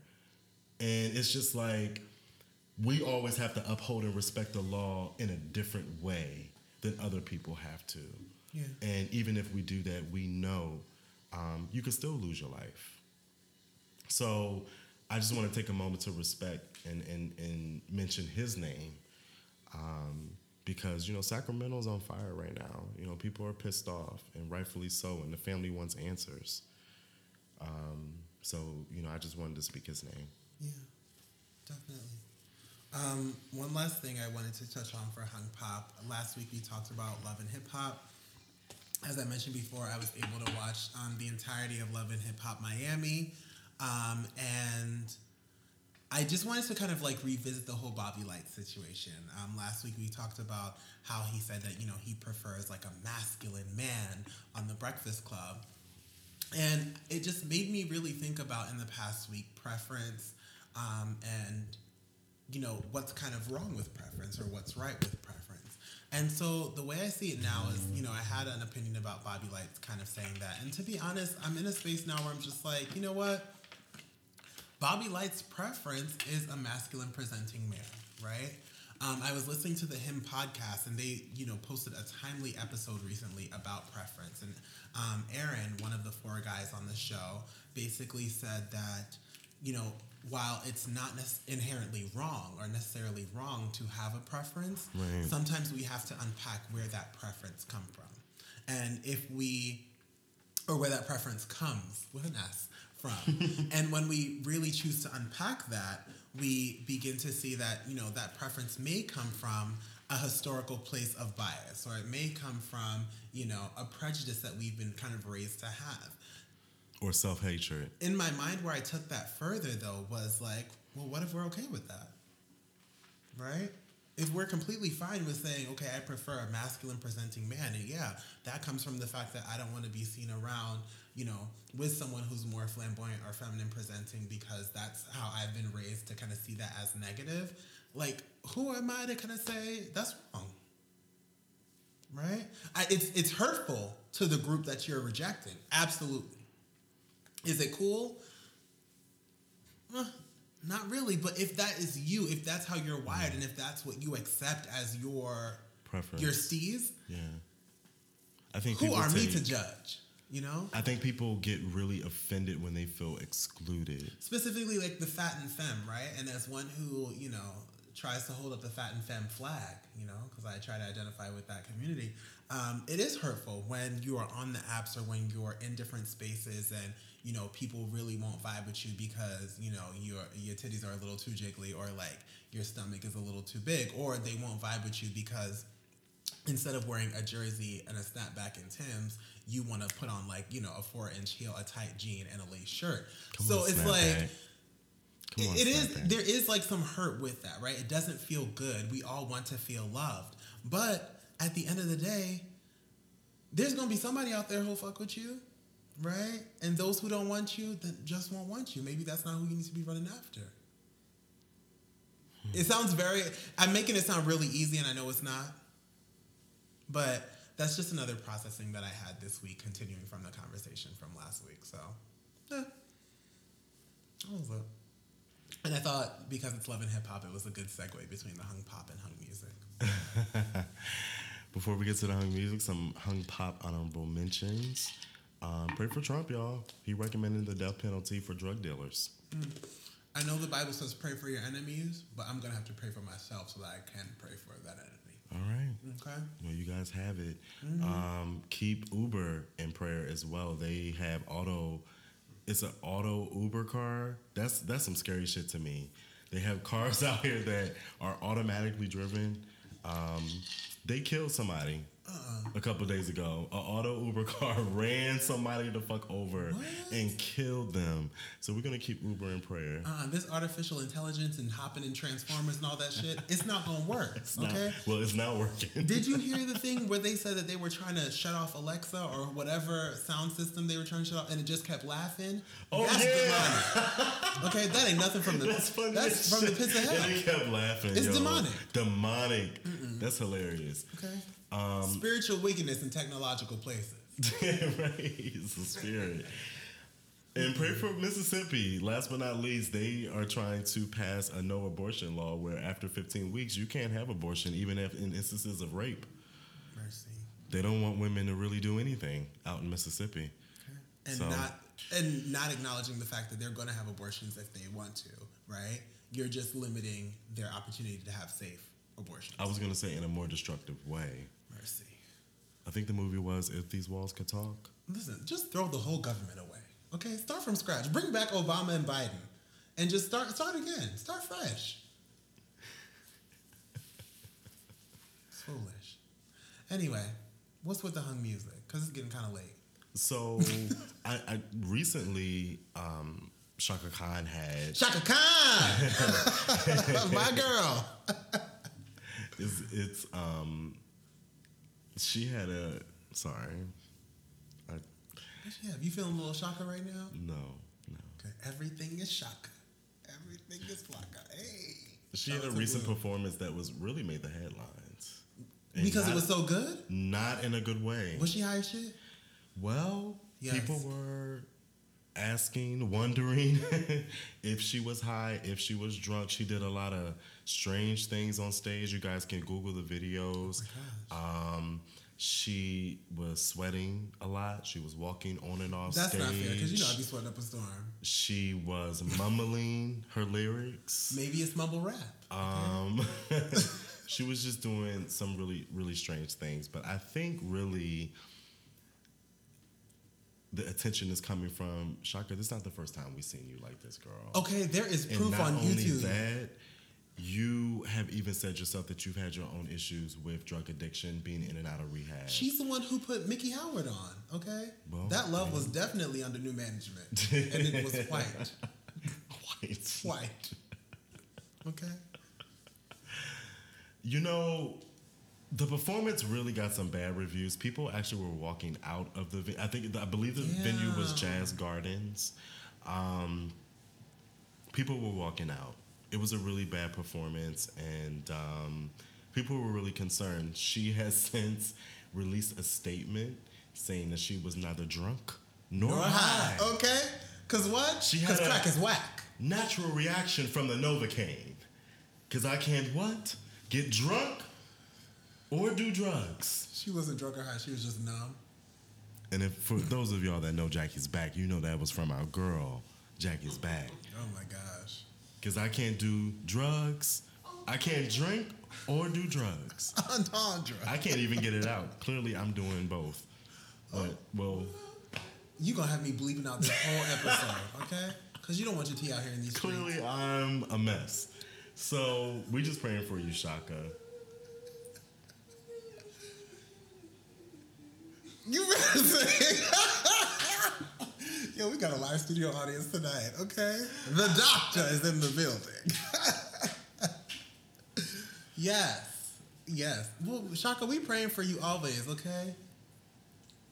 And it's just like we always have to uphold and respect the law in a different way than other people have to. Yeah. And even if we do that, we know um, you could still lose your life. So I just want to take a moment to respect and, and, and mention his name um, because, you know, Sacramento's on fire right now. You know, people are pissed off and rightfully so, and the family wants answers. Um, so, you know, I just wanted to speak his name. Yeah, definitely. Um, one last thing I wanted to touch on for Hung Pop. Last week we talked about Love and Hip Hop. As I mentioned before, I was able to watch um, the entirety of Love and Hip Hop Miami. Um, and I just wanted to kind of like revisit the whole Bobby Lytes situation. Um, last week we talked about how he said that, you know, he prefers like a masculine man on the Breakfast Club. And it just made me really think about in the past week preference um, and, you know, what's kind of wrong with preference or what's right with preference. And so the way I see it now is, you know, I had an opinion about Bobby Lytes kind of saying that. And to be honest, I'm in a space now where I'm just like, you know what? Bobby Lytes' preference is a masculine presenting man, right? Um, I was listening to the Him podcast, and they, you know, posted a timely episode recently about preference. And um, Aaron, one of the four guys on the show, basically said that, you know, while it's not nec- inherently wrong or necessarily wrong to have a preference, Right. sometimes we have to unpack where that preference come from. And if we or where that preference comes with an S from. and when we really choose to unpack that, we begin to see that, you know, that preference may come from a historical place of bias, or it may come from, you know, a prejudice that we've been kind of raised to have. Or self hatred. In my mind, where I took that further, though, was like, well, what if we're okay with that? Right? If we're completely fine with saying, okay, I prefer a masculine presenting man, and yeah, that comes from the fact that I don't want to be seen around, you know, with someone who's more flamboyant or feminine presenting because that's how I've been raised to kind of see that as negative. Like, who am I to kind of say that's wrong? Right? I, it's it's hurtful to the group that you're rejecting. Absolutely. Is it cool? Uh, not really, but if that is you, if that's how you're wired, and if that's what you accept as your Preference. your steez, Yeah. I think who are me to judge? You know, I think people get really offended when they feel excluded. specifically like the fat and femme, right? And as one who you know tries to hold up the fat and femme flag, you know, because I try to identify with that community, um, it is hurtful when you are on the apps or when you're in different spaces and you know people really won't vibe with you because you know your your titties are a little too jiggly or like your stomach is a little too big, or they won't vibe with you because instead of wearing a jersey and a snapback and Tim's, you want to put on like you know a four inch heel, a tight jean, and a lace shirt. Come so on, it's like Come on, it is snapback. there is like some hurt with that, right? It doesn't feel good. We all want to feel loved, but at the end of the day, there's gonna be somebody out there who'll fuck with you, right? And those who don't want you, that just won't want you. Maybe that's not who you need to be running after. Hmm. It sounds very. I'm making it sound really easy, and I know it's not. But that's just another processing that I had this week, continuing from the conversation from last week. So, yeah, that was it. And I thought because it's love and hip hop, it was a good segue between the hung pop and hung music. Before we get to the hung music, some hung pop honorable mentions. Um, pray for Trump, y'all. He recommended the death penalty for drug dealers. I know the Bible says pray for your enemies, but I'm gonna have to pray for myself so that I can pray for that enemy. All right. Okay. Well, you guys have it. Mm-hmm. Um, keep Uber in prayer as well. They have auto. It's an auto Uber car. That's that's some scary shit to me. They have cars out here that are automatically driven. Um, they killed somebody Uh-uh. a couple days ago. An auto Uber car ran somebody the fuck over What? and killed them. So we're gonna keep Uber in prayer. Uh, this artificial intelligence and hopping in transformers and all that shit, it's not gonna work. It's not- okay. well, it's not working. Did you hear the thing where they said that they were trying to shut off Alexa or whatever sound system they were trying to shut off, and it just kept laughing? Oh, that's yeah. demonic. Okay, that ain't nothing from the That's funny. that's from the pits of hell. And it kept laughing. It's yo. demonic. Demonic. That's hilarious. Okay, Um, spiritual wickedness in technological places. right. It's a spirit. And pray for Mississippi. Last but not least, they are trying to pass a no abortion law where after 15 weeks you can't have abortion, even if in instances of rape. Mercy. They don't want women to really do anything out in Mississippi. Okay. and So- not and not acknowledging the fact that they're going to have abortions if they want to, right? You're just limiting their opportunity to have safe abortions. I was going to say in a more destructive way. I think the movie was If These Walls Could Talk. Listen, just throw the whole government away. Okay, start from scratch. Bring back Obama and Biden, and just start start again. Start fresh. It's foolish. Anyway, what's with the hung music? Because it's getting kind of late. So I, I recently, um, Chaka Khan had Chaka Khan, my girl. It's, it's um she had a sorry. I Yeah, you feeling a little Chaka right now? no, no. Okay, everything is Shaka. Everything is Flocka. Hey. She Shout had a recent performance that was really made the headlines. And Because it was so good? not in a good way. Was she high as shit? well, Yes. people were asking, wondering if she was high, if she was drunk. She did a lot of strange things on stage. You guys can Google the videos. Oh um, she was sweating a lot. She was walking on and off That's stage. not fair because you know I'd be sweating up a storm. She was mumbling her lyrics. Maybe it's mumble rap. Um, she was just doing some really, really strange things. But I think really the attention is coming from Chaka. This is not the first time we've seen you like this, girl. Okay, there is proof not on only YouTube. that, you have even said yourself that you've had your own issues with drug addiction, being in and out of rehab. She's the one who put Mickey Howard on. Okay, Well, that love was definitely under new management, and it was white, White. white. Okay. You know, the performance really got some bad reviews. People actually were walking out of the. I think I believe the venue was Jazz Gardens. Um, people were walking out. It was a really bad performance, and um, people were really concerned. She has since released a statement saying that she was neither drunk nor, Or high. high. Okay. Cause what? She Cause had crack is whack. Natural reaction from the Novocaine. Cause I can't what? Get drunk or do drugs. She wasn't drunk or high. She was just numb. And if for those of y'all that know Jackie's back, you know that was from our girl, Jackie's back. Oh my gosh. Cause I can't do drugs, I can't drink or do drugs. I can't even get it out. Clearly, I'm doing both. But well, You gonna have me bleeping out this whole episode, okay? Cause you don't want your tea out here in these streets. clearly I'm a mess. So we just praying for you, Chaka. You better sing. Yo, we got a live studio audience tonight, okay? The doctor is in the building. yes. Yes. Well, Chaka, we praying for you always, okay?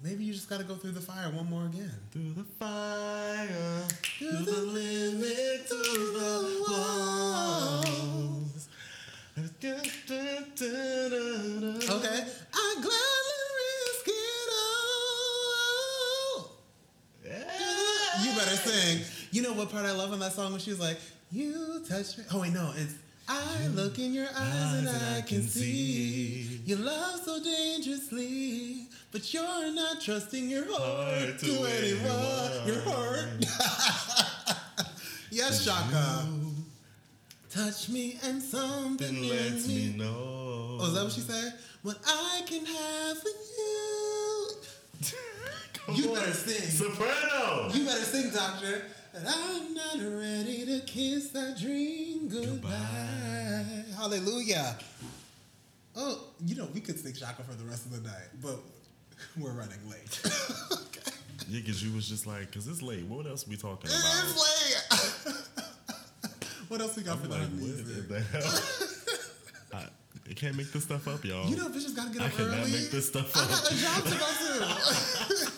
Maybe you just gotta go through the fire one more again. Through the fire, To through the limit, to the walls. Okay. I gladly You better sing. You know what part I love on that song when she was like, "You touch me." Oh wait, no, it's I look in your eyes and I can see you love so dangerously, but you're not trusting your heart Heart to to anyone. Your heart. yes, Chaka. Touch me and something Then lets me. me know. Oh, is that what she said? What I can have with you. You better sing. Soprano. You better sing, doctor. And I'm not ready to kiss that dream goodbye. Hallelujah. Oh, you know, we could sing Chaka for the rest of the night, but we're running late. okay. Yeah, because you was just like, because it's late. What else we talking about? It's late. what else we got for I'm the like, what music? in the hell? I, I can't make this stuff up, y'all. You know, bitches gotta get up I up cannot make this stuff up. I got a job to go to.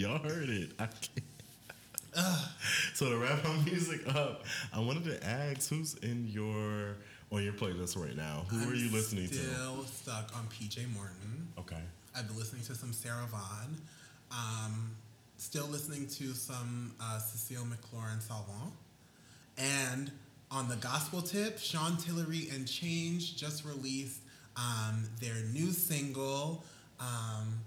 Y'all heard it. I can't. so to wrap our music up, I wanted to ask who's in your on your playlist right now. Who are I'm you listening to? Still stuck on PJ Morton. Okay. I've been listening to some Sarah Vaughan. Um, still listening to some uh, Cécile McLorin Salvant. And on the gospel tip, Sean Tillery and Change just released um, their new single, um,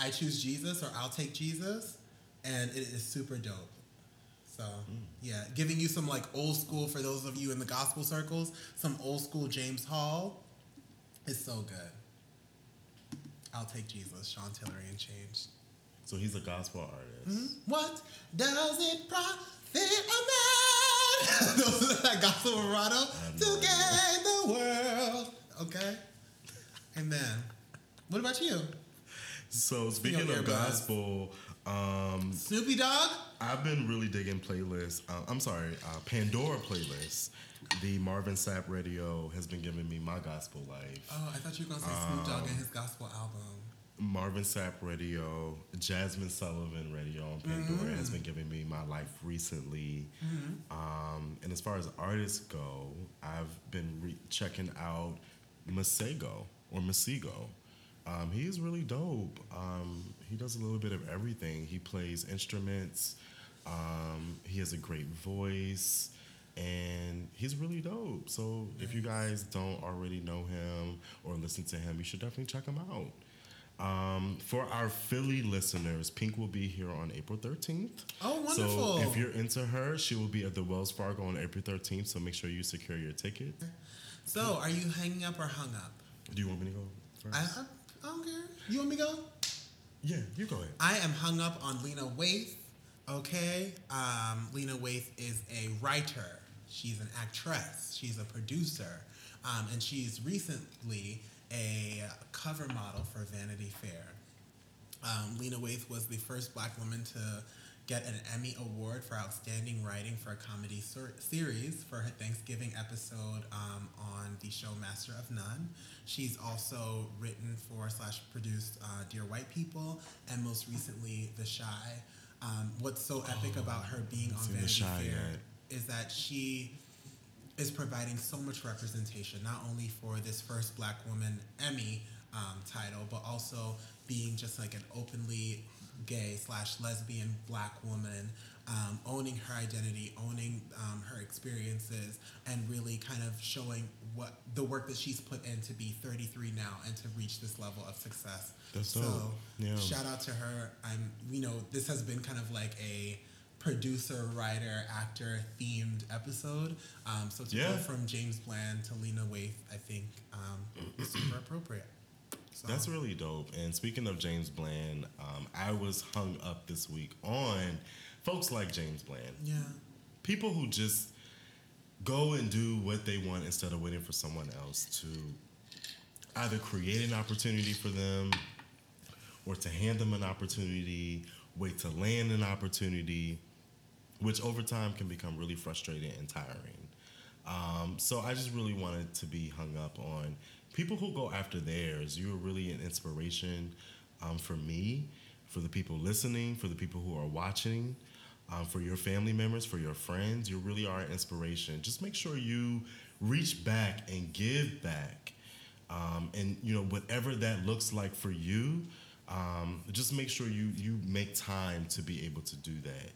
I Choose Jesus or I'll Take Jesus. And it is super dope. So, mm. yeah, giving you some like old school for those of you in the gospel circles, some old school James Hall. It's so good. I'll take Jesus, Sean Tillery, and change. So he's a gospel artist. Hmm? What does it profit a man? Those that gospel vibrato to no gain the world. Okay. Amen. What about you? So speaking of gospel, um, Snoopy Dog? I've been really digging playlists. Uh, I'm sorry, uh, Pandora playlists. The Marvin Sapp Radio has been giving me my gospel life. Oh, I thought you were gonna say Snoop Dogg and his gospel album. Marvin Sapp Radio, Jazmine Sullivan Radio on Pandora has been giving me my life recently. Um, and as far as artists go, I've been re- checking out Masego or Masego. Um, he is really dope. Um, he does a little bit of everything. He plays instruments. Um, he has a great voice, and he's really dope. So if you guys don't already know him or listen to him, you should definitely check him out. Um, for our Philly listeners, Pink will be here on April 13th. Oh, wonderful. So if you're into her, she will be at the Wells Fargo on April 13th. So make sure you secure your ticket. So, are you hanging up or hung up? Do you want me to go first? I, I, don't care. You want me to go? yeah, you go ahead. I am hung up on Lena Waithe. Okay, um, Lena Waithe is a writer. She's an actress. She's a producer, um, and she's recently a cover model for Vanity Fair. Um, Lena Waithe was the first Black woman to get an Emmy Award for Outstanding Writing for a Comedy ser- Series for her Thanksgiving episode um, on the show Master of None. She's also written for slash produced uh, Dear White People and most recently The Chi. Um, what's so epic about her being on Vanity Chi Fair yet. is that she is providing so much representation, not only for this first Black woman Emmy um, title, but also being just like an openly gay slash lesbian Black woman, um, owning her identity, owning um, her experiences, and really kind of showing what the work that she's put in to be 33 now and to reach this level of success. That's so dope. Yeah. shout out to her. I'm, you know, this has been kind of like a producer, writer, actor themed episode. Um, so to Yeah. go from James Bland to Lena Waithe, I think um, is super appropriate. So, That's really dope. And speaking of James Bland, um, I was hung up this week on folks like James Bland. yeah, People who just go and do what they want instead of waiting for someone else to either create an opportunity for them or to hand them an opportunity, wait to land an opportunity, which over time can become really frustrating and tiring. Um, so I just really wanted to be hung up on people who go after theirs. You're really an inspiration um, for me, for the people listening, for the people who are watching, um, for your family members, for your friends. You really are an inspiration. Just make sure you reach back and give back. Um, and you know whatever that looks like for you, um, just make sure you you make time to be able to do that.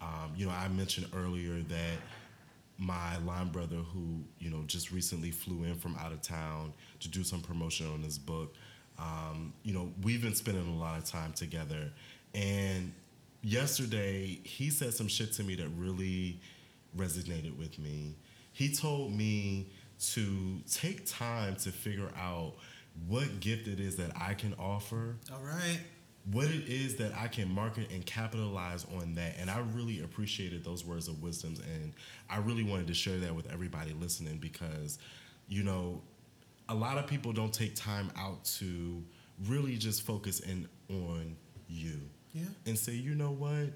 Um, you know, I mentioned earlier that my line brother, who you know just recently flew in from out of town to do some promotion on his book, um, you know, we've been spending a lot of time together. And yesterday, he said some shit to me that really resonated with me. He told me to take time to figure out what gift it is that I can offer all right. what it is that I can market and capitalize on that. And I really appreciated those words of wisdoms. And I really wanted to share that with everybody listening because, you know, a lot of people don't take time out to really just focus in on you Yeah. and say, you know what?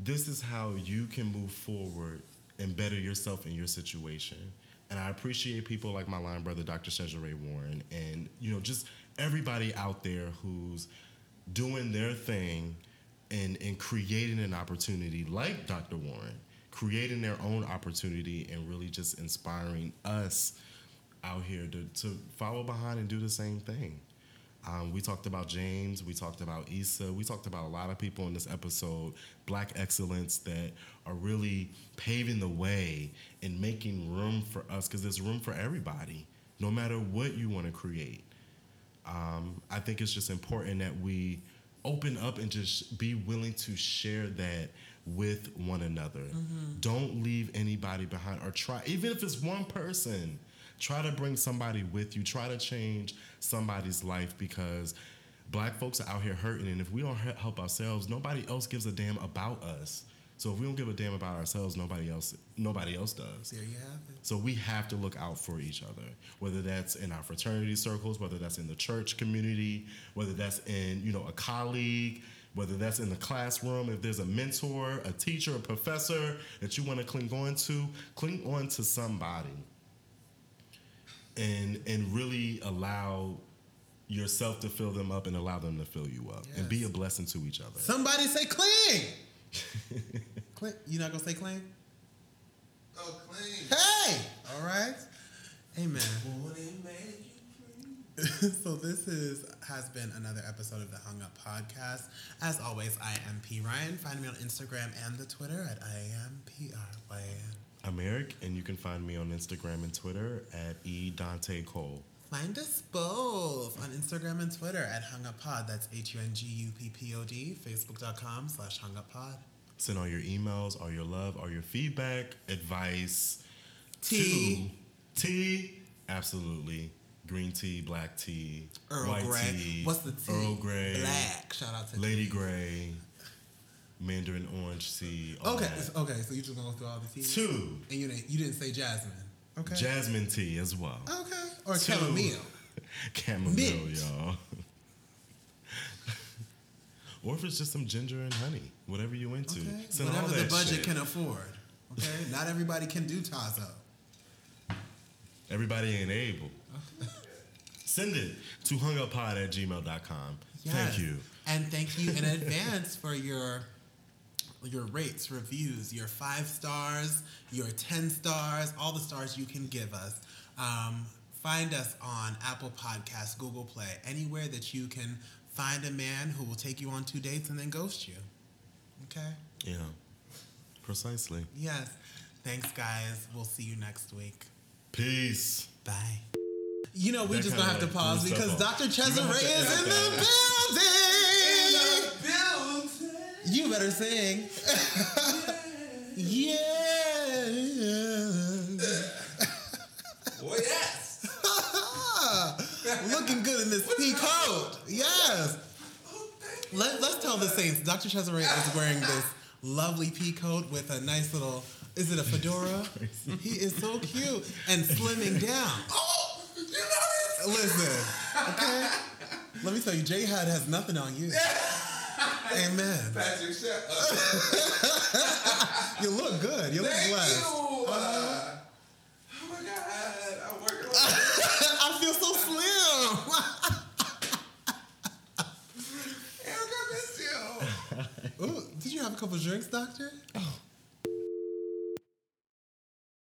This is how you can move forward and better yourself in your situation. And I appreciate people like my line brother, Dr. Ray Warren, and you know, just everybody out there who's doing their thing and, and creating an opportunity like Dr. Warren, creating their own opportunity and really just inspiring us out here to, to follow behind and do the same thing. Um, we talked about James, we talked about Issa, we talked about a lot of people in this episode, black excellence that are really paving the way and making room for us because there's room for everybody, no matter what you want to create. Um, I think it's just important that we open up and just be willing to share that with one another. Don't leave anybody behind or try, even if it's one person, try to bring somebody with you. Try to change somebody's life because black folks are out here hurting. And if we don't help ourselves, nobody else gives a damn about us. So if we don't give a damn about ourselves, nobody else, nobody else does. There you have it. So we have to look out for each other, whether that's in our fraternity circles, whether that's in the church community, whether that's in you know a colleague, whether that's in the classroom. If there's a mentor, a teacher, a professor that you want to cling on to, cling on to somebody, and and really allow yourself to fill them up and allow them to fill you up, and be a blessing to each other. Somebody say cling. cling. You not gonna say cling? Oh, clean. Hey. All right. Amen. so this is has been another episode of the Hung Up Podcast. As always, I am P Ryan. Find me on Instagram and the Twitter at I am P R Y A N. I'm Eric, and you can find me on Instagram and Twitter at E Dante Cole. Find us both on Instagram and Twitter at Hung Up Pod. That's H U N G U P P O D. Facebook.com slash Hung Up Pod. Send all your emails, all your love, all your feedback, advice. Tea. to Tea. Absolutely. Green tea, black tea, Earl white Grey. tea. What's the tea? Earl Grey. Black. Shout out to Lady tea. Grey. Mandarin orange tea. all Okay, that. okay. So you just gonna go through all the teas? Two. And you didn't you didn't say jasmine. Okay. Jasmine tea as well. okay. Or Two. chamomile. Chamomile, Mint. y'all. or if it's just some ginger and honey, whatever you into. Okay. Send all Whatever the budget shit. can afford. Okay. Not everybody can do Tazo. Everybody ain't able. Send it to hunguppod at gmail.com. Thank you. And thank you in advance for your your rates, reviews, your five stars, your ten stars, all the stars you can give us. Um, find us on Apple Podcasts, Google Play, anywhere that you can find a man who will take you on two dates and then ghost you. Okay? Yeah. Precisely. Yes. Thanks, guys. We'll see you next week. Peace. Bye. You know, we That just gonna have to pause because Dr. Cesare gonna have to is in the that. Building. You better sing. yeah. Oh yes. Looking good in this pea coat. Yes. Let, let's tell the saints. Dr. Cesare is wearing this lovely pea coat with a nice little, is it a fedora? he is so cute and slimming down. Oh, you know this. Listen, okay? Let me tell you, J Hud has nothing on you. Amen. Patrick, shut up. You look good. You look Thank blessed. you. Uh, oh my God, I'm working on I feel so slim. Eric, I miss you. Ooh, did you have a couple drinks, doctor? Oh,